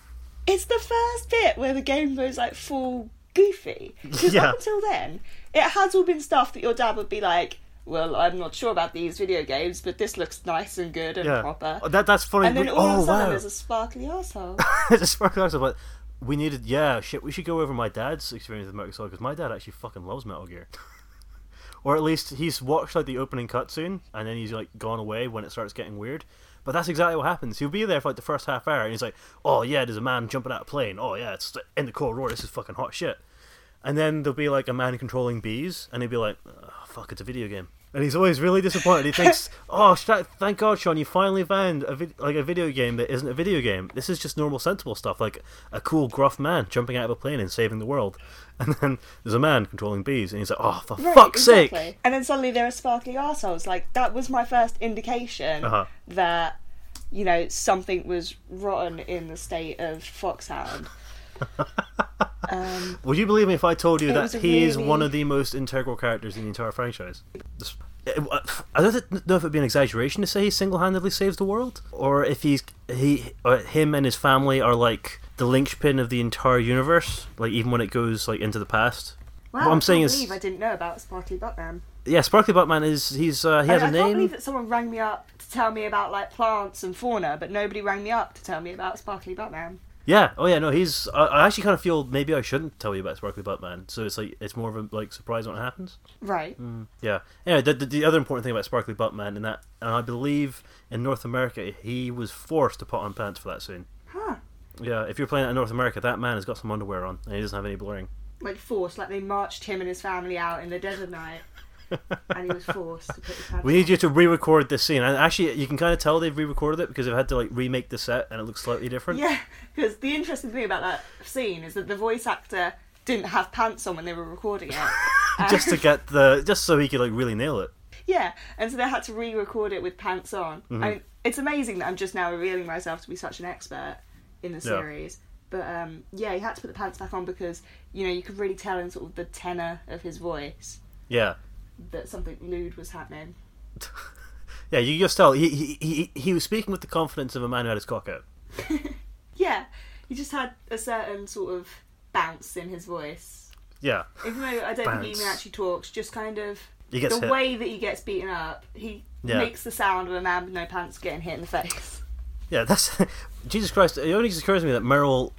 It's the first bit where the game goes like full goofy. Because [laughs] Yeah. up until then, it has all been stuff that your dad would be like, "Well, I'm not sure about these video games, but this looks nice and good and yeah. proper." Oh, That that's funny. And then all oh of a sudden, wow, there's a sparkly asshole. [laughs] it's a sparkly answer, but we needed. Yeah, shit. We should go over my dad's experience with Metal Gear because my dad actually fucking loves Metal Gear. [laughs] or at least he's watched like the opening cutscene and then he's like gone away when it starts getting weird. But that's exactly what happens. He'll be there for like the first half hour and he's like, "Oh yeah, there's a man jumping out of a plane. Oh yeah, it's in the War. This is fucking hot shit." And then there'll be like a man controlling bees, and he'll be like, oh, "Fuck, it's a video game." And he's always really disappointed. He thinks, [laughs] "Oh, thank God, Sean, you finally found a vid- like a video game that isn't a video game. This is just normal, sensible stuff, like a cool, gruff man jumping out of a plane and saving the world." [laughs] And then there's a man controlling bees, and he's like, "Oh, for Right, fuck's sake!" And then suddenly there are sparkly arseholes. Like that was my first indication Uh-huh. that you know something was rotten in the state of Foxhound. [laughs] um, Would you believe me if I told you that he is one of the most integral characters in the entire franchise? This- I don't know if it'd be an exaggeration to say he single-handedly saves the world, or if he's he, or him and his family are like the linchpin of the entire universe. Like even when it goes like into the past. wow, what I'm I saying is, believe I didn't know about Sparkly Buttman. yeah, Sparkly Buttman is he's uh, he has I, a I can't name. believe that someone rang me up to tell me about like plants and fauna, but nobody rang me up to tell me about Sparkly Buttman. Yeah. Oh yeah. No, he's. I, I actually kind of feel maybe I shouldn't tell you about Sparkly Buttman. So it's like it's more of a like surprise when it happens. Right. Mm, yeah. Anyway, the, the, the other important thing about Sparkly Buttman and that, and I believe in North America he was forced to put on pants for that scene. Huh. Yeah. If you're playing it in North America, that man has got some underwear on and he doesn't have any blurring. Like forced, like they marched him and his family out in the desert night, [laughs] and he was forced to put his pants We need you to re-record this scene, and actually, you can kind of tell they've re-recorded it because they've had to like remake the set, and it looks slightly different. Yeah, because the interesting thing about that scene is that the voice actor didn't have pants on when they were recording it. [laughs] Just to get the, just so he could like really nail it. yeah, and so they had to re-record it with pants on. Mm-hmm. I mean, it's amazing that I'm just now revealing myself to be such an expert in the Yeah. series. But um, yeah, he had to put the pants back on because you know you could really tell in sort of the tenor of his voice Yeah. That something lewd was happening. [laughs] Yeah, you just tell he, he he he was speaking with the confidence of a man who had his cock out. [laughs] Yeah, he just had a certain sort of bounce in his voice. Yeah, Even though I don't think he even actually talks, just kind of the hit. way that he gets beaten up, he Yeah. makes the sound of a man with no pants getting hit in the face. Yeah, that's [laughs] Jesus Christ. It only just occurs to me that Meryl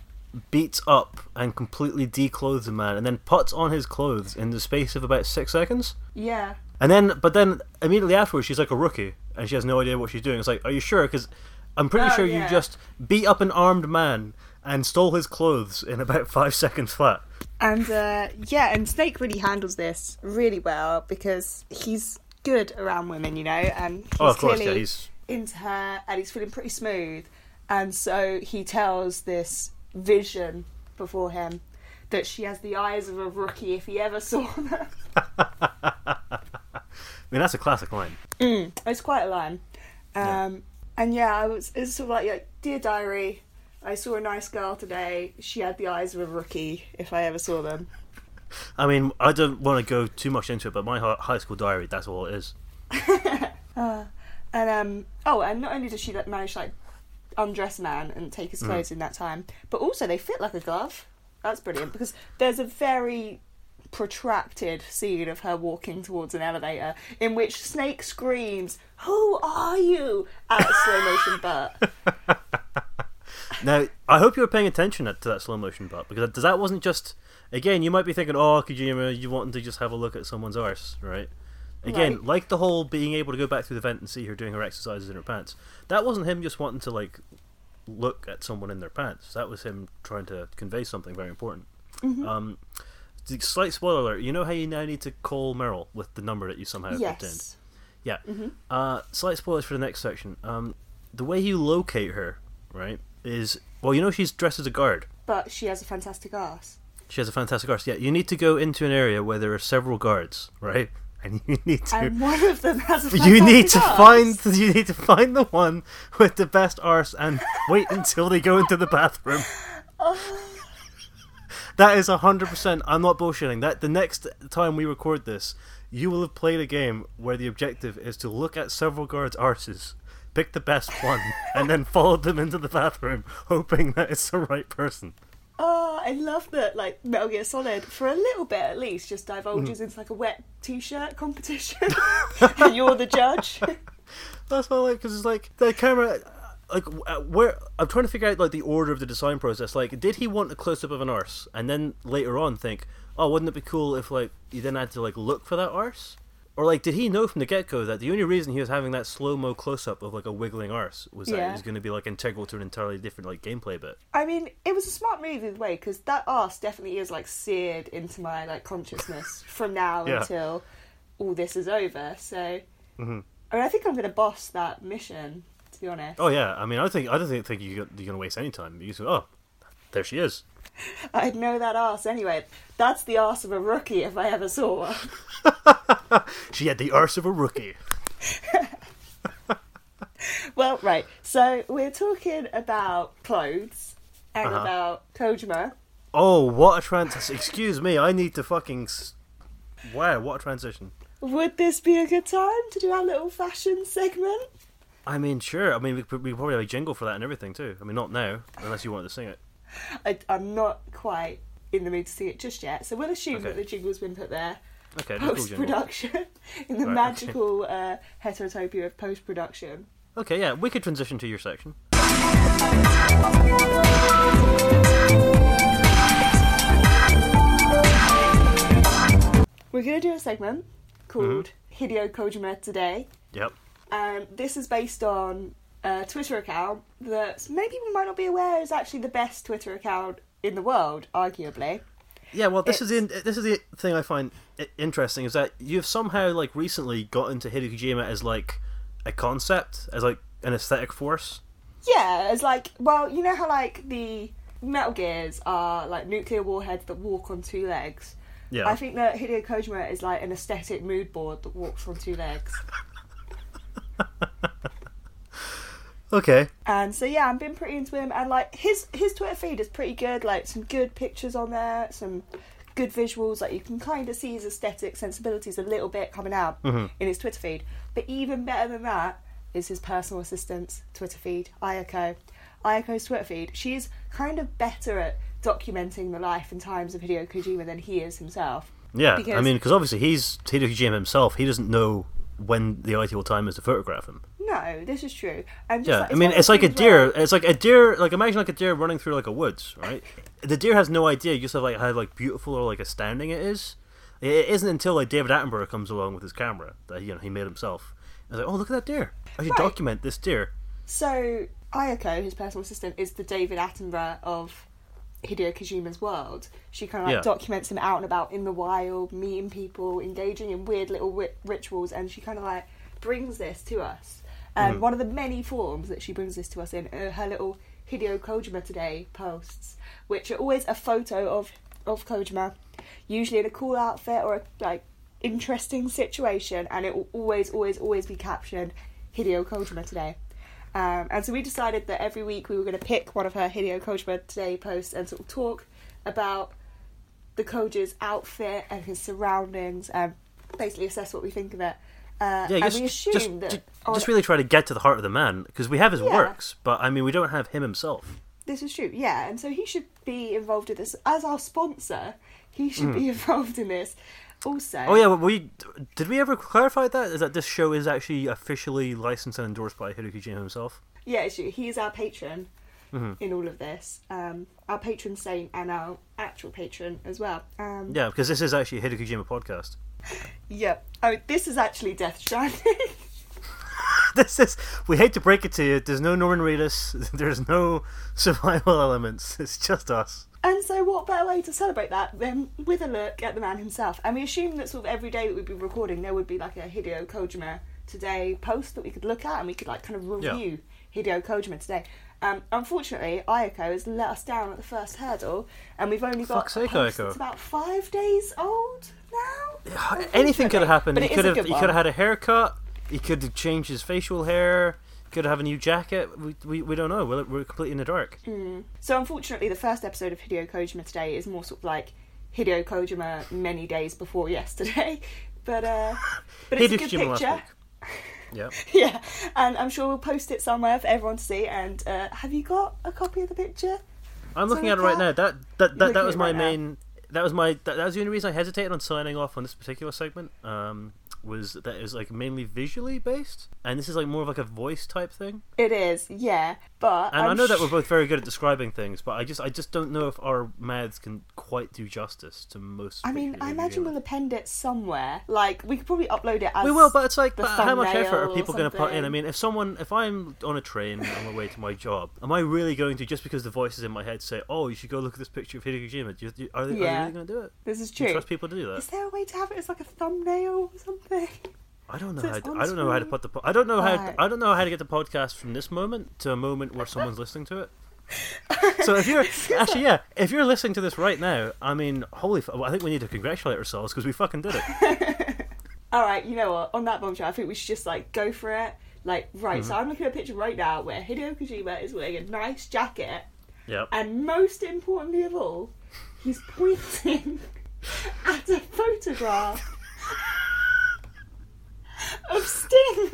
beats up and completely declothes a man, and then puts on his clothes in the space of about six seconds. Yeah. And then, but then immediately afterwards, she's like a rookie, and she has no idea what she's doing. It's like, are you sure? Because I'm pretty Oh, sure yeah. you just beat up an armed man and stole his clothes in about [laughs] five seconds flat. And uh, yeah, and Snake really handles this really well because he's good around women, you know, and he's oh, course, clearly yeah. He's into her and he's feeling pretty smooth. And so he tells this vision before him that she has the eyes of a rookie if he ever saw [laughs] them. I mean, that's a classic line. Mm, it's quite a line. Um, Yeah. And yeah, I was it's sort of like, like, dear diary, I saw a nice girl today. She had the eyes of a rookie if I ever saw them. I mean, I don't want to go too much into it, but my high school diary, that's all it is. [laughs] And um, oh, and not only does she like, manage to like undress man and take his mm. clothes in that time, but also they fit like a glove. That's brilliant because there's a very protracted scene of her walking towards an elevator in which Snake screams, "Who are you?" at a [laughs] slow motion butt. Now, I hope you were paying attention to that slow motion butt because that wasn't just. Again, you might be thinking, "Oh, Kojima, you wanting to just have a look at someone's arse, right?" Again, Right. like the whole being able to go back through the vent and see her doing her exercises in her pants. That wasn't him just wanting to like look at someone in their pants. That was him trying to convey something very important. Um, the slight spoiler alert: you know how you now need to call Meryl with the number that you somehow obtained. yes. Yeah. Uh, slight spoilers for the next section. Um, the way you locate her, right, is well, you know she's dressed as a guard. But she has a fantastic ass. She has a fantastic arse. Yeah, you need to go into an area where there are several guards, right? And you [laughs] need to And one of them has [laughs] you need to ass. find you need to find the one with the best arse and wait until they go into the bathroom. [laughs] Oh. That is hundred percent. I'm not bullshitting. That the next time we record this, you will have played a game where the objective is to look at several guards' arses, pick the best one, and then follow them into the bathroom, hoping that it's the right person. Oh, I love that, like, Metal Gear Solid, for a little bit at least, just divulges Mm. into like a wet t shirt competition. [laughs] and you're the judge. [laughs] That's what I like because it's like the camera. Like uh, where I'm trying to figure out like the order of the design process. Like, did he want a close up of an arse, and then later on think, oh, wouldn't it be cool if like you then had to like look for that arse, or like did he know from the get go that the only reason he was having that slow mo close up of like a wiggling arse was that it was going to be like integral to an entirely different like gameplay bit. I mean, it was a smart move in a way, because that arse definitely is like seared into my like consciousness [laughs] from now Yeah. until all this is over. So, Mhm. I mean, I think I'm going to boss that mission, to be honest. Oh yeah, I mean, I think I don't think, think you you're going to waste any time. You just go, oh, there she is. [laughs] I'd know that ass anyway. That's the ass of a rookie if I ever saw one. [laughs] She had the arse of a rookie. [laughs] Well, right. So we're talking about clothes and Uh-huh. about Kojima. Oh, what a transition! Excuse me, I need to fucking. S- wow, what a transition! Would this be a good time to do our little fashion segment? I mean, sure. I mean, we, we probably have a jingle for that and everything too. I mean, not now, unless you wanted to sing it. [laughs] I, I'm not quite in the mood to see it just yet, so we'll assume Okay. that the jingle's been put there. Okay, post production [laughs] in the Right, magical uh, heterotopia of post production. Okay, yeah, we could transition to your section. We're going to do a segment called Mm-hmm. Hideo Kojima Today. Yep. Um, this is based on a Twitter account that maybe we might not be aware is actually the best Twitter account in the world, arguably. Yeah, well, this is the this is the thing I find interesting is that you've somehow like recently got into Hideo Kojima as like a concept, as like an aesthetic force. Yeah, it's like, well, you know how like the Metal Gears are like nuclear warheads that walk on two legs. Yeah. I think that Hideo Kojima is like an aesthetic mood board that walks on two legs. [laughs] Okay. And so yeah, I've been pretty into him, and like his his Twitter feed is pretty good. Like some good pictures on there, some good visuals. Like you can kind of see his aesthetic sensibilities a little bit coming out mm-hmm. in his Twitter feed. But even better than that is his personal assistant's Twitter feed, Ayako. Ayako's Twitter feed. She's kind of better at documenting the life and times of Hideo Kojima than he is himself. Yeah, I mean, because obviously he's Hideo Kojima himself. He doesn't know when the ideal time is to photograph him. No, this is true. And just Yeah, like, I mean, it's like a where- deer. It's like a deer. Like imagine like a deer running through like a woods, right? [laughs] The deer has no idea just of like how like beautiful or like astounding it is. It isn't until like David Attenborough comes along with his camera that you know he made himself. I was like, oh look at that deer! I should Right. document this deer. So Ayako, his personal assistant, is the David Attenborough of Hideo Kojima's world. She kind of like Yeah. documents him out and about in the wild, meeting people, engaging in weird little ri- rituals, and she kind of like brings this to us. And Mm-hmm. one of the many forms that she brings this to us in are her little Hideo Kojima Today posts, which are always a photo of of Kojima, usually in a cool outfit or a like interesting situation, and it will always, always, always be captioned Hideo Kojima Today. Um, and so we decided that every week we were going to pick one of her Hideo Kojima Today posts and sort of talk about the Koja's outfit and his surroundings and basically assess what we think of it. Uh, Yeah, and just we assume just, that just, on- just really try to get to the heart of the man because we have his Yeah. works, but I mean we don't have him himself. this is true, yeah. And so he should be involved in this as our sponsor. He should be [laughs] involved in this also. Oh yeah, well, we did we ever clarify that? Is that this show is actually officially licensed and endorsed by Hideo Kojima himself? Yeah, it's. He is our patron Mm-hmm. in all of this. Um, our patron saint and our actual patron as well. Um, Yeah, because this is actually a Hideo Kojima podcast. [laughs] Yep. Oh, this is actually Death Stranding. [laughs] [laughs] this is we hate to break it to you. There's no Norman Reedus. There's no survival elements. It's just us. And so, what better way to celebrate that than with a look at the man himself? And we assume that sort of every day that we'd be recording, there would be like a Hideo Kojima today post that we could look at and we could like kind of Yeah. review Hideo Kojima today. Um, unfortunately, Ayako has let us down at the first hurdle, and we've only got Fuck's sake, a post Ayako. that's about five days old now. Anything could have happened. But he could have. He could have had a haircut. He could have changed his facial hair. Could have a new jacket. We, we, we don't know. We're, we're completely in the dark. So unfortunately, the first episode of Hideo Kojima today is more sort of like Hideo Kojima many days before [laughs] yesterday. But uh, but it's a good Kojima picture. Yeah. [laughs] Yeah, and I'm sure we'll post it somewhere for everyone to see. And uh, have you got a copy of the picture? I'm looking at it right now. That that, that, that was my right now. That was my. That, that was the only reason I hesitated on signing off on this particular segment. Um, was that it was like mainly visually based, and this is like more of like a voice type thing. It is, yeah. But And i I'm know that we're both very good at describing things, but I just I just don't know if our mouths can quite do justice to most. I mean, I imagine we'll append it somewhere. Like we could probably upload it as We will, but it's like, but how much effort are people going to put in? I mean, if someone, if I'm on a train on my way to my job, am I really going to just because the voice is in my head say, "Oh, you should go look at this picture of Hideo Kojima"? Do you, do are, they, are they Yeah. really going to do it? this is Do you trust people to do that? Is there a way to have it as like a thumbnail or something? I don't know So how. To, I don't know how to put the. po- I don't know how. Right. I don't know how to get the podcast from this moment to a moment where someone's listening to it. [laughs] So if you're actually yeah, if you're listening to this right now, I mean, holy! F- well, I think we need to congratulate ourselves because we fucking did it. [laughs] All right, you know what? On that bombshell, I think we should just like go for it. Like, right, Mm-hmm. so I'm looking at a picture right now where Hideo Kojima is wearing a nice jacket, Yep. and most importantly of all, he's pointing [laughs] at a photograph of Sting.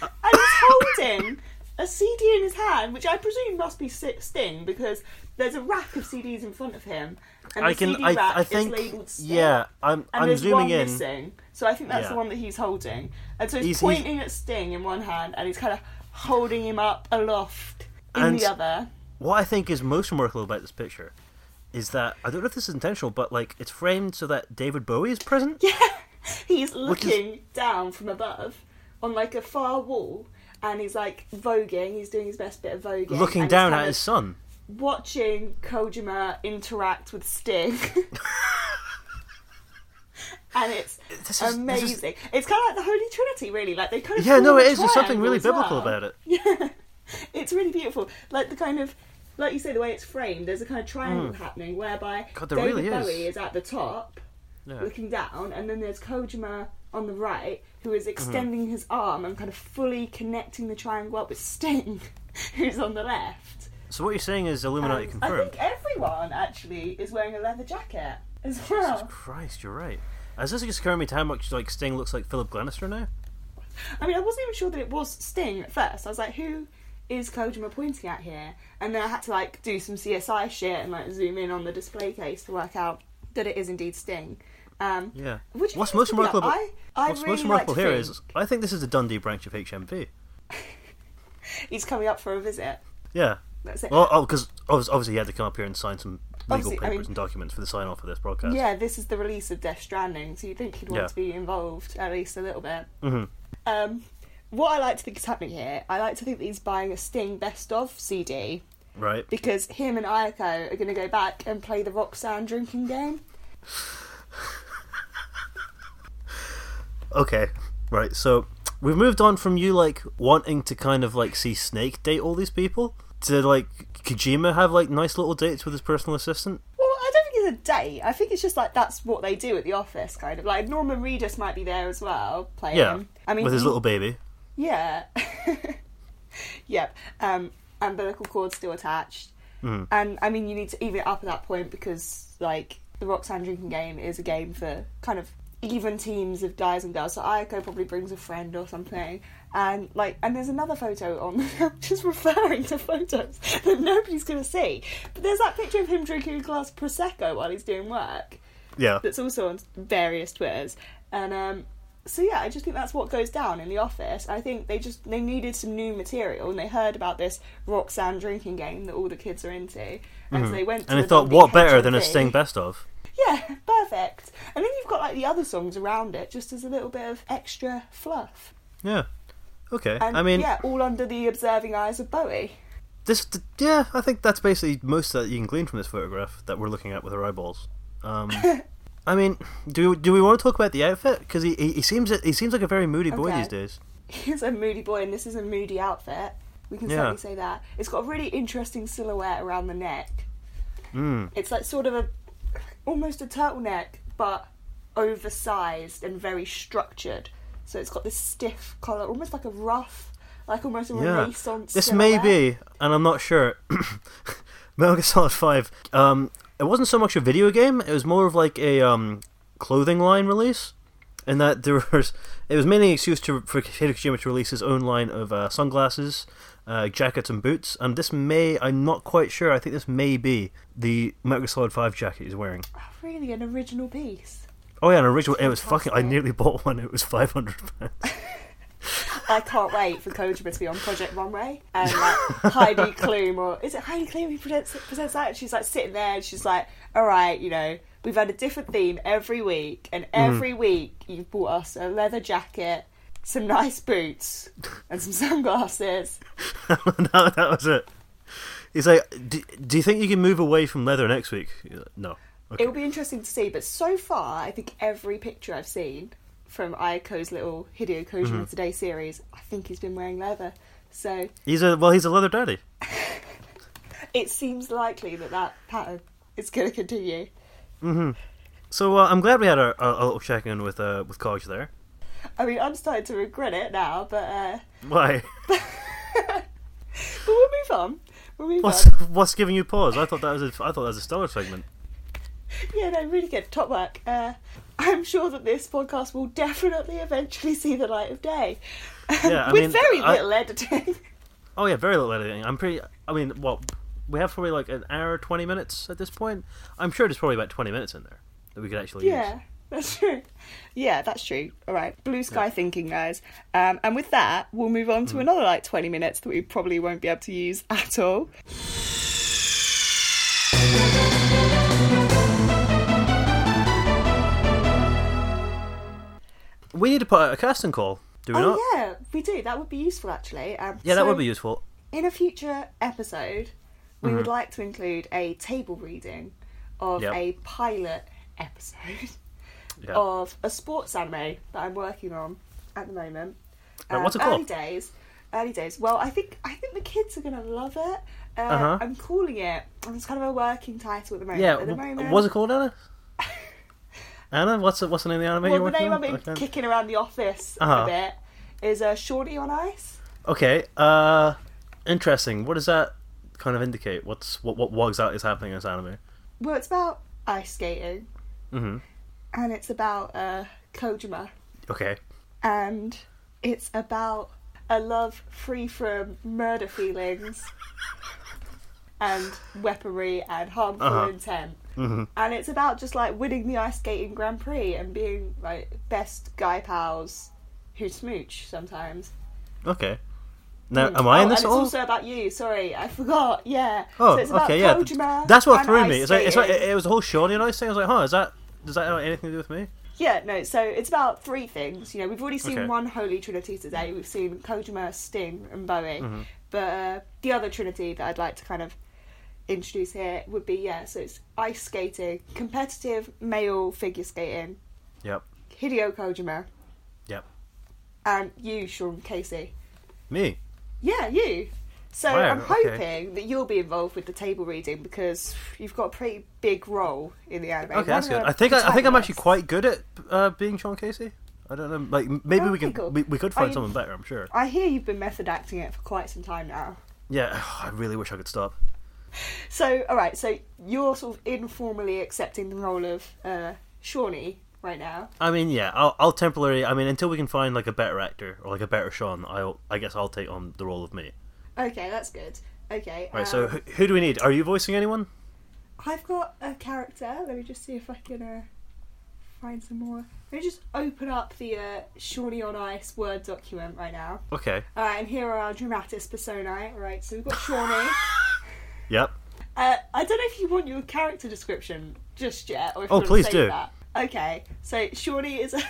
and he's holding a CD in his hand, which I presume must be Sting because there's a rack of CDs in front of him, and the I can. CD I. rack I think. is labelled Sting. Yeah. I'm. And I'm there's zooming one in. missing, so I think that's Yeah. the one that he's holding. And so he's, He's- he's- pointing at Sting in one hand, and he's kind of holding him up aloft in And- the other. What I think is most remarkable about this picture is that I don't know if this is intentional, but like it's framed so that David Bowie is present. [laughs] Yeah, He's Which is- looking down from above on like a far wall, and he's like voguing. He's doing his best bit of voguing, Looking down at his son. watching Kojima interact with Sting. [laughs] And it's is- this is- amazing. It's kind of like the Holy Trinity, really. Like they kind of Yeah, no, it is. There's something really biblical well. about it. [laughs] Yeah, it's really beautiful. Like the kind of, like you say, the way it's framed. There's a kind of triangle happening whereby. God, David really is. Bowie is at the top, Yeah. looking down, and then there's Kojima on the right, who is Mm-hmm. extending his arm and kind of fully connecting the triangle up with Sting, [laughs] who's on the left. So what you're saying is Illuminati And I think everyone actually is wearing a leather jacket as well. Jesus. Christ, you're right. Has this just occurred to me to how much like Sting looks like Philip Glenister now? I mean, I wasn't even sure that it was Sting at first. I was like, who is Kojima pointing at here? And then I had to like do some CSI shit and like zoom in on the display case to work out that it is indeed Sting. Um, Yeah. What's most remarkable? I, I what's really most remarkable like here think is I think this is the Dundee branch of HMV. [laughs] he's coming up for a visit. Yeah. That's it. Well, oh, because obviously he had to come up here and sign some legal Obviously, I papers mean- and documents for the sign off of this broadcast. yeah, this is the release of Death Stranding, so you think he'd want Yeah. to be involved at least a little bit. hmm Um, what I like to think is happening here, I like to think that he's buying a Sting best of CD Right. because him and Ayako are going to go back and play the Roxanne drinking game. [laughs] Okay. Right. So we've moved on from you like wanting to kind of like see Snake date all these people to like Kojima have like nice little dates with his personal assistant. Well, I don't think it's a date. I think it's just like that's what they do at the office, kind of. Like Norman Reedus might be there as well, playing. Yeah. I mean, with his he- little baby. Yeah. [laughs] yep. Um, umbilical cord still attached. Mhm. And I mean, you need to even it up at that point because, like, the Roxanne drinking game is a game for kind of even teams of guys and girls. So Ayako probably brings a friend or something. And, like, and there's another photo on, [laughs] I'm just referring to photos [laughs] that nobody's going to see. But there's that picture of him drinking a glass of Prosecco while he's doing work Yeah. that's also on various Twitters. And um, so yeah, I just think that's what goes down in the office. I think they just they needed some new material, and they heard about this Roxanne drinking game that all the kids are into, and so they went. To Mm-hmm. And they the thought, what better than a. Sting best of? Yeah, [laughs] perfect. And then you've got like the other songs around it, just as a little bit of extra fluff. Yeah. Okay. And I mean, yeah, all under the observing eyes of Bowie. this. Yeah, I think that's basically most that you can glean from this photograph that we're looking at with our eyeballs. Um, [laughs] I mean, do do we want to talk about the outfit? Because he, he he seems he seems like a very moody boy Okay. these days. [laughs] He's a moody boy, and this is a moody outfit. We can Yeah. certainly say that. It's got a really interesting silhouette around the neck. Mm. It's like sort of a almost a turtleneck, but oversized and very structured. So it's got this stiff collar, almost like a ruff, like almost a Yeah. Renaissance. This may be, and I'm not sure. [coughs] Metal Gear Solid Five. Um, it wasn't so much a video game; it was more of like a um, clothing line release. In that there [laughs] was, it was mainly an excuse to for Hideo Kojima to release his own line of uh, sunglasses, uh, jackets, and boots. And this may, I'm not quite sure. I think this may be the Metal Solid Five jacket he's wearing. Oh, really an original piece. Oh yeah, an original. It was fucking. I nearly [laughs] bought one. It was five hundred pounds. [laughs] I can't wait for Kojima to be on Project Runway and like Heidi [laughs] Klum or is it Heidi Klum who presents, presents that? And she's like sitting there and she's like, "All right, you know, we've had a different theme every week, and mm. every week you've bought us a leather jacket, some nice boots, and some sunglasses." [laughs] that, that was it. He's like, do, do you think you can move away from leather next week? Like, no. Okay. It'll be interesting to see, but so far, I think every picture I've seen from Ayako's little Hideo Kojima Mm-hmm. Today series, I think he's been wearing leather. So He's a well. He's a leather daddy. [laughs] it seems likely that that pattern is going to continue. So uh, I'm glad we had a, a, a little check in with uh, with Cog there. I mean, I'm starting to regret it now, but uh, Why? [laughs] [laughs] but we'll move on. We'll move What's on. what's giving you pause? I thought that was a, I thought that was a stellar segment. Yeah, no, really good. Top work. Uh, I'm sure that this podcast will definitely eventually see the light of day. Yeah, [laughs] With mean, very I- little editing. Oh yeah, very little editing. I'm pretty. I mean, well, we have probably like an hour, twenty minutes at this point. I'm sure there's probably about twenty minutes in there that we could actually use. Yeah, that's true. Yeah, that's true. All right, blue sky thinking, guys. Um, and with that, we'll move on to Mm. another like 20 minutes that we probably won't be able to use at all. We need to put out a casting call. Do we oh not? yeah, we do. That would be useful actually. Um, Yeah, that would be useful. In a future episode, we Mm-hmm. would like to include a table reading of Yep. a pilot episode [laughs] Yeah. of a sports anime that I'm working on at the moment. Right, what's it called? early days. Early days. Well, I think I think the kids are gonna love it. Uh, Uh-huh. I'm calling it. It's kind of a working title at the moment. yeah. At the moment, What's it called, Anna? Anna, what's the, what's the name of the anime Well, you're the name on? I've been Okay. kicking around the office Uh-huh. a bit is uh, Shorty on Ice. Okay. Uh, interesting. What does that kind of indicate? What's what what, what exactly is happening in this anime? Well, it's about ice skating, Mm-hmm. and it's about uh, Kojima, Okay. and it's about a love free from murder feelings [laughs] and weaponry and harmful Uh-huh. intent. Mm-hmm. And it's about just like winning the ice skating Grand Prix and being like best guy pals who smooch sometimes. Okay. Now, Hmm. am I oh, in this and at all? it's also about you. Sorry, I forgot. Yeah. Oh, so it's about okay, yeah. Kojima That's what threw me. It's like, it's like it, was a whole Shawnee and Ice thing. I was like, huh, is that does that have anything to do with me? Yeah, no, so it's about three things. You know, we've already seen Okay. one Holy Trinity today. We've seen Kojima, Sting, and Bowie. Mm-hmm. But uh, the other Trinity that I'd like to kind of introduce here would be, yeah, so it's ice skating, competitive male figure skating, Yep. Hideo Kojima, Yep. and you, Sean Casey. Me. Yeah, you. So Wow, I'm okay. hoping that you'll be involved with the table reading because you've got a pretty big role in the anime. Okay, that's good. I think I, I think I'm actually quite good at uh, being Sean Casey. I don't know. Like maybe we Okay, can cool. we, we could find you- someone better. I'm sure. I hear you've been method acting it for quite some time now. Yeah. [sighs] I really wish I could stop. [laughs] So, all right. So you're sort of informally accepting the role of uh, Shawnee right now. I mean, yeah. I'll I'll temporarily. I mean, until we can find like a better actor or like a better Sean, I'll I guess I'll take on the role of me. Okay, that's good. Okay. Right. so um, who, who do we need? Are you voicing anyone? I've got a character. Let me just see if I can uh, find some more. Let me just open up the uh, Shawnee on Ice Word document right now. Okay. All right, and here are our dramatis personae. All right, so we've got Shawnee. [laughs] Yep. uh, I don't know if you want your character description just yet, or if Oh, you please do. that. Okay, so Shawnee is a,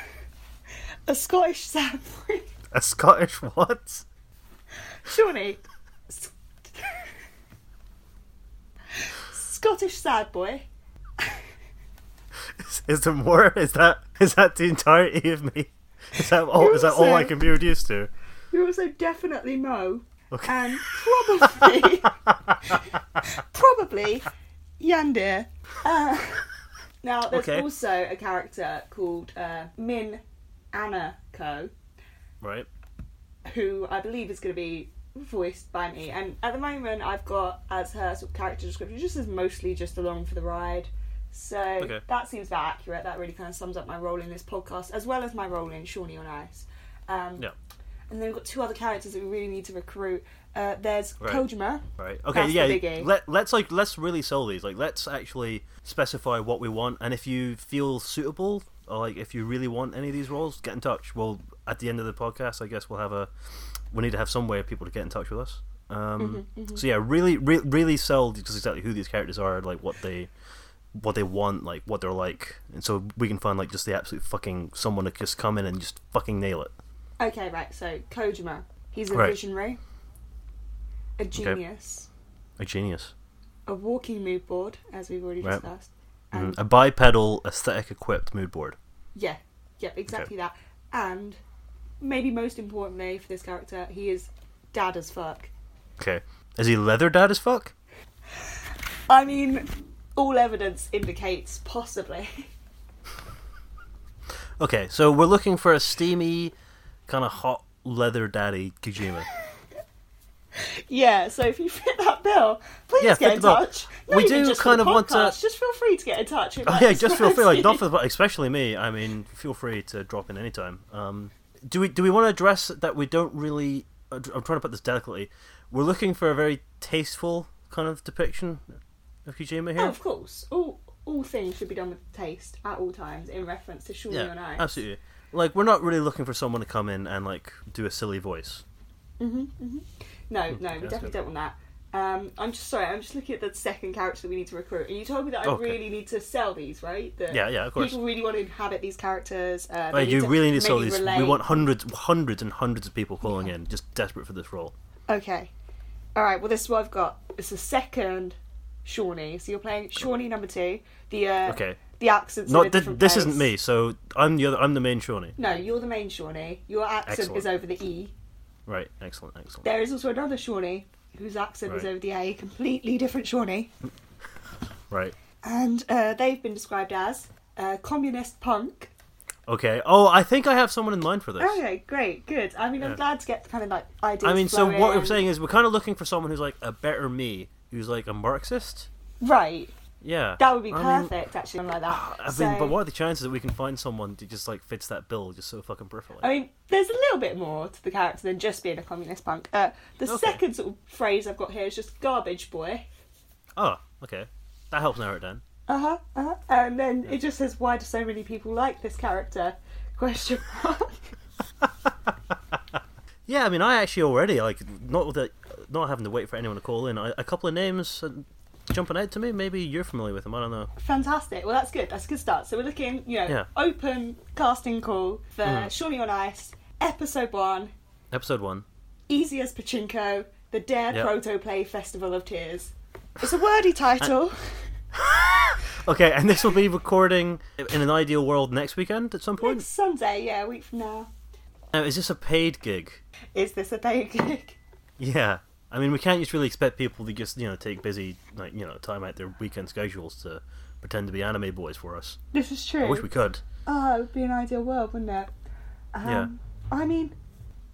[laughs] a Scottish sad boy. A Scottish what? Shawnee. Scottish sad boy. Is, is there more? Is that is that the entirety of me? Is that all? Is that all I can be reduced to? You're also definitely moe. Okay. And [laughs] probably, [laughs] probably yandere. Uh, now, there's Okay. also a character called uh, Min Anako, Right. who I believe is going to be voiced by me. And at the moment, I've got as her sort of character description, just as mostly just along for the ride. So Okay. that seems about accurate. That really kind of sums up my role in this podcast, as well as my role in Shawnee on Ice. Um, Yeah. And then we've got two other characters that we really need to recruit. Uh, there's Right. Kojima. Right. Okay. That's yeah. Let Let's like let's really sell these. Like let's actually specify what we want, and if you feel suitable, or like if you really want any of these roles, get in touch. Well, at the end of the podcast, I guess we'll have a. We need to have some way of people to get in touch with us. Um, Mm-hmm, So yeah, really, re- really sell just exactly who these characters are, like what they, what they want, like what they're like, and so we can find like just the absolute fucking someone to just come in and just fucking nail it. Okay, right. So Kojima, he's a Right. visionary, a genius, A genius. a walking mood board, as we've already Right. discussed. Mhm. And A bipedal, aesthetic equipped mood board. yeah, yeah, exactly that. And maybe most importantly for this character, he is dad as fuck. Okay. Is he leather dad as fuck? I mean, all evidence indicates possibly. [laughs] Okay, so we're looking for a steamy, kind of hot leather daddy Kojima. [laughs] Yeah, so if you fit that bill, please Yeah, get in touch. We do kind of want to- Just feel free to get in touch. Oh yeah, just feel free, like not for the, especially me. I mean, feel free to drop in anytime. Um, do we do we want to address that we don't really? I'm trying to put this delicately. We're looking for a very tasteful kind of depiction of Kojima you. Oh, here. of course. All all things should be done with taste at all times in reference to Shawnee yeah, on Ice. absolutely. Like we're not really looking for someone to come in and like do a silly voice. Mhm. mhm. No, no, we definitely good. don't want that. Um, I'm just sorry. I'm just looking at the second character that we need to recruit, and you told me that I Okay. really need to sell these, right? That Yeah, yeah, of course. People really want to inhabit these characters. Uh, Like, they you really need to sell maybe these. We want hundreds, hundreds and hundreds of people calling in, just desperate for this role. Okay. All right. Well, this is what I've got. It's the second Shawnee. So you're playing Shawnee number two. The uh, Okay. The accents. Not different this place. isn't me, so I'm the other. I'm the main Shawnee. No, you're the main Shawnee. Your accent Excellent. is over the E. Right. Excellent. Excellent. There is also another Shawnee whose accent is over the A. Completely different Shawnee. [laughs] Right. And uh, they've been described as uh, communist punk. Okay. Oh, I think I have someone in mind for this. Okay, great, good. I mean, I'm Yeah. glad to get kind of like ideas. I mean, so what we're saying is we're kind of looking for someone who's like a better me, who's like a Marxist. right? Yeah. That would be I mean, perfect, actually, something like that. [sighs] I mean, but what are the chances that we can find someone that just like fits that bill just so fucking perfectly? I mean, there's a little bit more to the character than just being a communist punk. Uh, the Okay. second sort of phrase I've got here is just garbage boy. oh, okay. That helps narrow it down. Uh huh. Uh-huh. And then it just says, "Why do so many people like this character?" [laughs] Question mark. [laughs] Yeah, I mean, I actually already like not with the, not having to wait for anyone to call in. I, a couple of names uh, jumping out to me. Maybe you're familiar with them. I don't know. Fantastic. Well, that's good. That's a good start. So we're looking, you know, Yeah. open casting call for Mhm. Shawnee on Ice, episode one, Episode one. easy as pachinko, the Dare Yep. Proto Play Festival of Tears. It's a wordy title. [laughs] Okay, and this will be recording in an ideal world next weekend at some point. Next Sunday, yeah, a week from now. Now, is this a paid gig? Is this a paid [laughs] gig? Yeah. I mean, we can't just really expect people to just, you know, take busy, like, you know, time out their weekend schedules to pretend to be anime boys for us. This is true. I wish we could. Oh, it would be an ideal world, wouldn't it? Um, Yeah. I mean,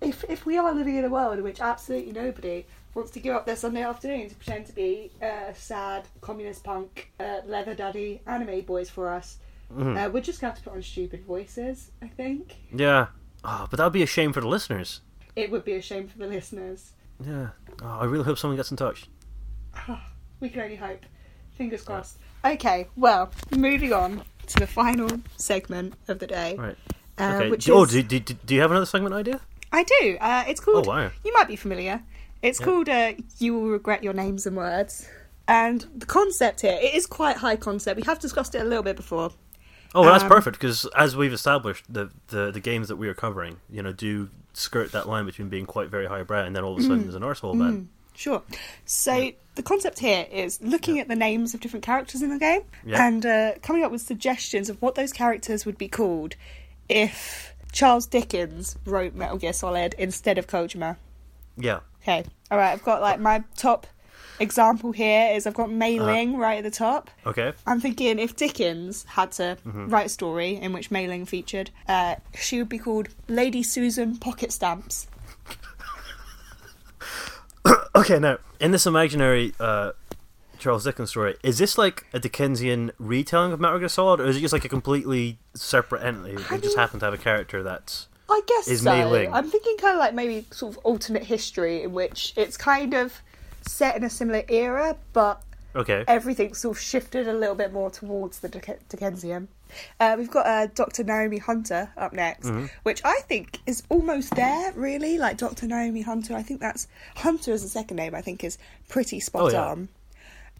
if if we are living in a world in which absolutely nobody wants to give up their Sunday afternoon to pretend to be uh, sad communist punk uh, leather daddy anime boys for us, Mhm. uh, we're just going to have to put on stupid voices. I think Yeah. Oh, but that would be a shame for the listeners. it would be a shame for the listeners. Yeah. Oh, I really hope someone gets in touch. [sighs] We can only hope. Fingers crossed. Okay, well, moving on to the final segment of the day. Right. Uh, Okay. which oh, is- do, do, do do you have another segment idea? I do. Uh, it's called. Oh, wow. You might be familiar. It's Yeah. called uh, "You Will Regret Your Names and Words," and the concept here it is quite high concept. We have discussed it a little bit before. Oh, well, that's Um, perfect because as we've established, the, the the games that we are covering, you know, do skirt that line between being quite very highbrow and then all of a sudden there's an arsehole man. Sure. So the concept here is looking at the names of different characters in the game Yeah. and uh, coming up with suggestions of what those characters would be called if Charles Dickens wrote Metal Gear Solid instead of Kojima. Yeah. Okay. All right. I've got like my top example here is I've got Mei Uh-huh. Ling right at the top. Okay. I'm thinking if Dickens had to Mm-hmm. write a story in which Mei Ling featured, uh, she would be called Lady Susan Pocket Stamps. [coughs] Okay, now in this imaginary uh, Charles Dickens story, is this like a Dickensian retelling of Metal Gear Solid, or is it just like a completely separate entity? They just mean- happen to have a character that's I guess Is so. Mei Ling. I'm thinking kind of like maybe sort of alternate history in which it's kind of set in a similar era, but okay. everything's sort of shifted a little bit more towards the Dick- Dickensian. Uh, we've got uh, Dr. Naomi Hunter up next, Mm-hmm. which I think is almost there, really. Like Dr. Naomi Hunter, I think that's Hunter as a second name. I think is pretty spot Oh, yeah. on.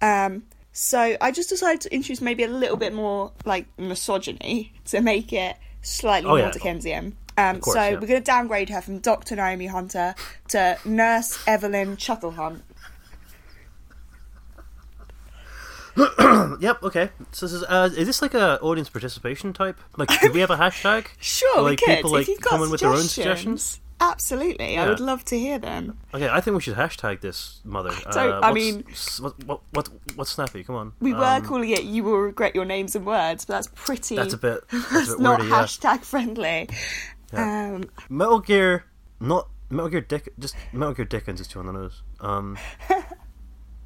Um, so I just decided to introduce maybe a little bit more like misogyny to make it slightly Oh, more yeah. Dickensian. Um, course, so yeah. we're going to downgrade her from Dr. Naomi Hunter to Nurse Evelyn Chucklehunt. [clears throat] Yep. Okay. So this is uh, is this like a audience participation type? Like, do we have a hashtag? [laughs] Sure, like we could. people like if you've got come in with their own suggestions, absolutely. I would love to hear them. Okay, I think we should hashtag this mother. don't- Uh, I what's- mean- s- what, what what what's snappy? Come on. We were Um, calling it "You Will Regret Your Names and Words," but that's pretty. That's a bit. [laughs] That's a that's bit not wordy. Yeah. hashtag friendly. Um, Metal Gear, not Metal Gear Dick. Just Metal Gear Dickens is too on the nose. Um, [laughs]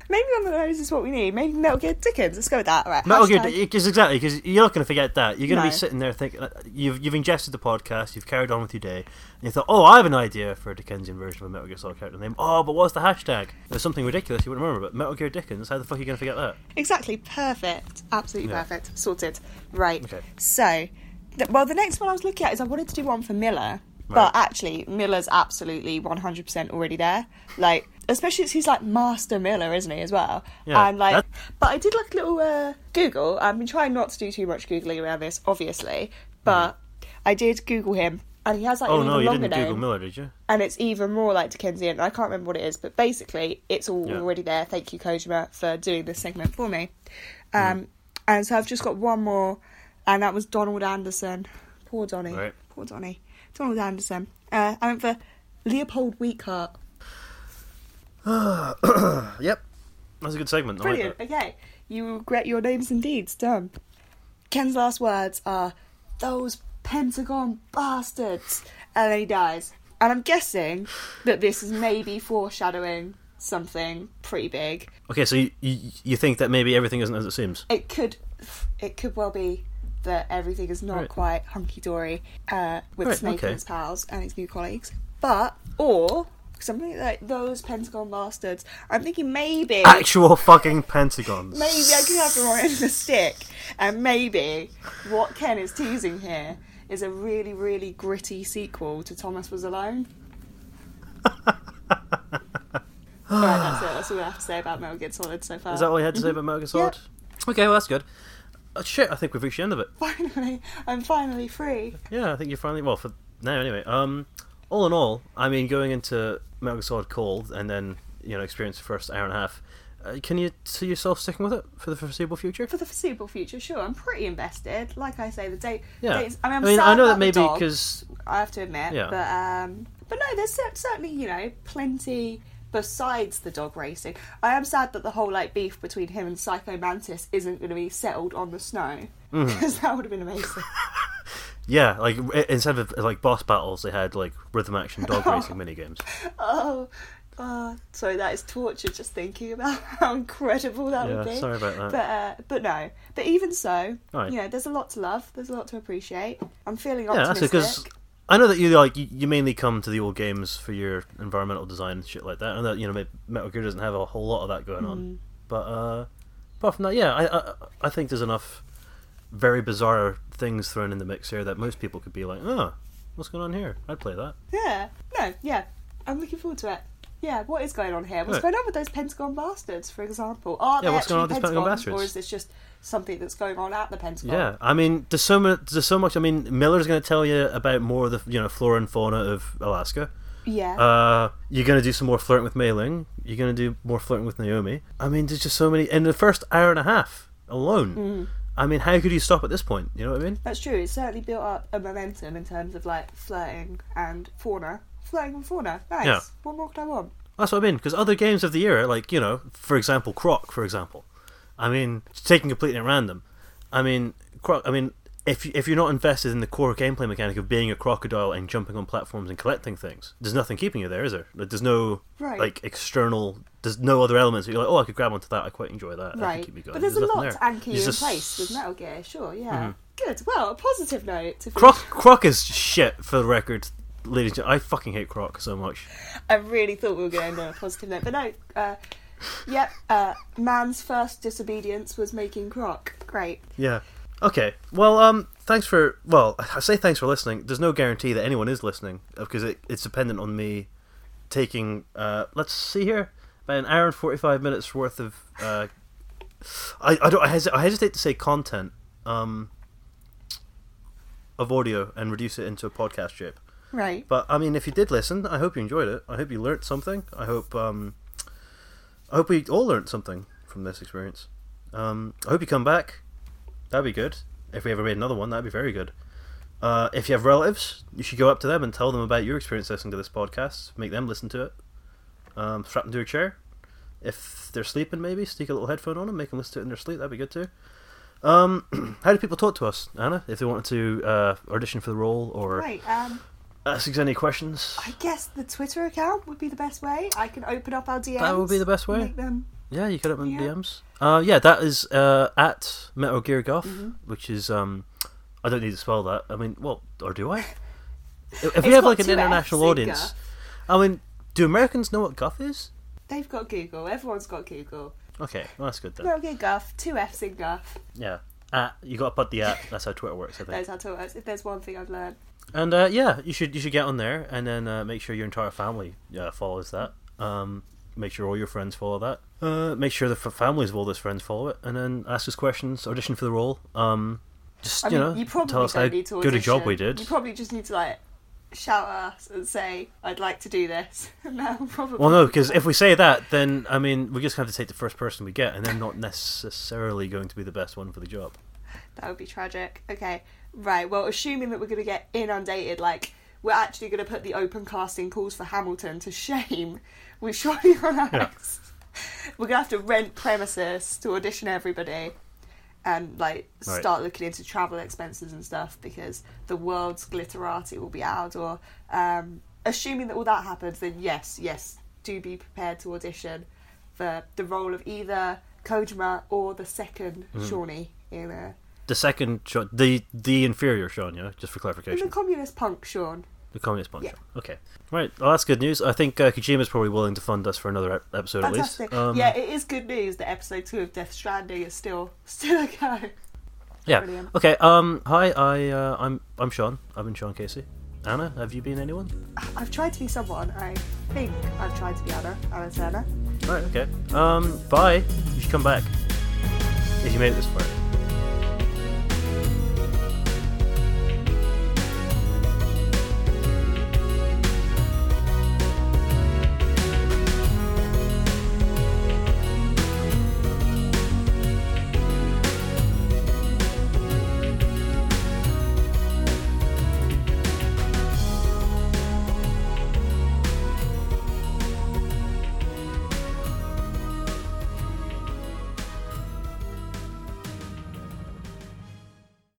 maybe on the nose is what we need. Maybe Metal Gear Dickens. Let's go with that. All right. Metal Gear, because exactly, because you're not going to forget that. You're going to No. be sitting there thinking you've you've ingested the podcast, you've carried on with your day, and you thought, oh, I have an idea for a Dickensian version of a Metal Gear Solid character name. Oh, but what's the hashtag? There's something ridiculous you wouldn't remember, but Metal Gear Dickens. How the fuck are you going to forget that? Exactly. Perfect. Absolutely Yeah. perfect. Sorted. Right. Okay. So, th- well, the next one I was looking at is I wanted to do one for Miller, but actually, Miller's absolutely 100% already there. Like, especially as he's like Master Miller, isn't he, as well? Yeah, And like, that- but I did like a little uh, Google. I've been trying not to do too much Googling around this, obviously, but I did Google him. And he has like. Oh an no, even you didn't Google name, Miller, did you? and it's even more like Dickensian. I can't remember what it is, but basically, it's all Yeah. already there. Thank you, Kojima, for doing this segment for me. Mm. Um, And so I've just got one more, and that was Donald Anderson. Poor Donny. Right. Poor Donny. Donald Anderson. Uh, I went for Leopold Weekhart. [coughs] Yep, that's a good segment. I like Brilliant. Okay. You regret your names and deeds. Done. Ken's last words are, those Pentagon bastards. And then he dies. And I'm guessing that this is maybe foreshadowing something pretty big. Okay, so you, you you think that maybe everything isn't as it seems? It could, it could well be that everything is not Right. quite hunky dory uh, with Right, Snake okay. and his pals and his new colleagues. But, or something like those Pentagon bastards. I'm thinking maybe. Actual fucking pentagons. Maybe I could have the wrong end of the stick, and maybe what Ken is teasing here is a really, really gritty sequel to Thomas Was Alone. [sighs] right, that's it. That's all I have to say about Metal Gear Solid so far. Is that all you had to say about Metal Gear Solid? Okay, well that's good. Oh, shit, I think we've reached the end of it. [laughs] Finally, I'm finally free. Yeah, I think you're finally well for now anyway. Um, all in all, I mean, going into Metal Gear Solid cold and then you know experience the first hour and a half. Uh, can you see yourself sticking with it for the foreseeable future? For the foreseeable future, sure, I'm pretty invested. Like I say, the date. Yeah, days, I mean, I'm I mean, I know that maybe because I have to admit, Yeah. but um, but no, there's certainly you know plenty besides the dog racing. I am sad that the whole like beef between him and Psycho Mantis isn't going to be settled on the snow Mm-hmm. [laughs] because that would have been amazing. [laughs] yeah, like instead of like boss battles, they had like rhythm action dog [laughs] racing mini games. oh, oh, sorry, that is torture just thinking about how incredible that would Yeah, be. sorry about that. But uh, but no, but even so, Right. you know, there's a lot to love. There's a lot to appreciate. I'm feeling Yeah, that's optimistic. because I know that you like you, mainly come to the old games for your environmental design and shit like that, and that you know Metal Gear doesn't have a whole lot of that going Mm. on. But uh, apart from that, yeah, I, I I think there's enough very bizarre things thrown in the mix here that most people could be like, oh, what's going on here? I'd play that. Yeah, no, yeah, I'm looking forward to it. Yeah, what is going on here? What's Right. going on with those Pentagon bastards, for example? Are Yeah, they what's going on actually with these Pentagon Pentagon, bastards? or is this just something that's going on at the Pentagon? Yeah, I mean, there's so much. There's so much. I mean, Miller's going to tell you about more of the you know flora and fauna of Alaska. yeah. Uh, you're gonna do some more flirting with Mei Ling. You're gonna do more flirting with Naomi. I mean, there's just so many in the first hour and a half alone. Mm. I mean, how could you stop at this point? You know what I mean? That's true. It's certainly built up a momentum in terms of like flirting and fauna. Flirting and fauna. Nice. Yeah. What more could I want? That's what I mean. Because other games of the era, like you know, for example, Croc, for example. I mean, taking completely at random. I mean, Croc. I mean, if you- if you're not invested in the core gameplay mechanic of being a crocodile and jumping on platforms and collecting things, there's nothing keeping you there, is there? There's no Right. like external. There's no other elements. You're like, oh, I could grab onto that. I quite enjoy that. That right. keep me going. But there's, a lot there. to anchor you in just- place with Metal Gear. Sure. Yeah. Mhm. Good. Well, a positive note. To Croc, Croc is shit for the record, ladies. I fucking hate Croc so much. I really thought we were going to end on a positive note, but no. Uh, yep. Uh, man's first disobedience was making croc. Great. Yeah. Okay. Well, um, thanks for. Well, I say thanks for listening. There's no guarantee that anyone is listening because it, it's dependent on me taking. Uh, let's see here, about an hour and forty-five minutes worth of. Uh, I I don't I, hes- I hesitate to say content. Um. Of audio and reduce it into a podcast shape. Right. But I mean, if you did listen, I hope you enjoyed it. I hope you learnt something. I hope um, I hope we all learnt something from this experience. Um, I hope you come back. That'd be good. If we ever made another one, that'd be very good. Uh, if you have relatives, you should go up to them and tell them about your experience listening to this podcast. Make them listen to it. Um, strap them to a chair. If they're sleeping, maybe stick a little headphone on them, make them listen to it in their sleep. That'd be good too. Um, [clears throat] how do people talk to us, Anna? If they wanted to uh, audition for the role or Right. Um, ask us any questions, I guess the Twitter account would be the best way. I can open up our DMs. That would be the best way. Make them. yeah, you could open Yeah. DMs. Uh, yeah, that is uh, at Metal Gear Guff, Mm-hmm. which is um, I don't need to spell that. I mean, well, or do I? [laughs] If we have like an Fs international audience, I mean, do Americans know what Guff is? They've got Google. Everyone's got Google. Okay, well, that's good then. Metal Gear Guff. Two F's in Guff. Yeah, at you got to put the at. That's how Twitter works, I think. That's how it works. If there's one thing I've learned. And uh, yeah, you should you should get on there and then uh, make sure your entire family uh, follows that. Um, make sure all your friends follow that. Uh, make sure the f- families of all those friends follow it, and then ask us questions, audition for the role. Um, just I you mean, know, you probably tell us how need to good a job we did. You probably just need to like shout at us and say, "I'd like to do this." [laughs] that'll probably. Well, no, because if we say that, then I mean we just have to take the first person we get, and they're not necessarily going to be the best one for the job. That would be tragic. Okay, right. Well, assuming that we're going to get inundated, like we're actually going to put the open casting calls for Hamilton to shame with Shawnee on Ice. We're going to have to rent premises to audition everybody and like Right. start looking into travel expenses and stuff because the world's glitterati will be outdoor. Um, assuming that all that happens, then yes, yes, do be prepared to audition for the role of either Kojima or the second Mm-hmm. Shawnee in a The second Sean, the the inferior Sean, yeah, just for clarification, the communist punk, Sean. the communist punk. Yeah. Okay, right. Well, that's good news. I think uh, Kojima's probably willing to fund us for another episode Fantastic. at least. Um, yeah, it is good news that episode two of Death Stranding is still [laughs] still a go. Yeah. Brilliant. Okay. Um. Hi. I. Uh, I'm. I'm Sean. I've been Sean Casey. Anna, have you been anyone? I've tried to be someone. I think I've tried to be Anna, Anna Turner. Right. Okay. Um. Bye. You should come back if you made it this far.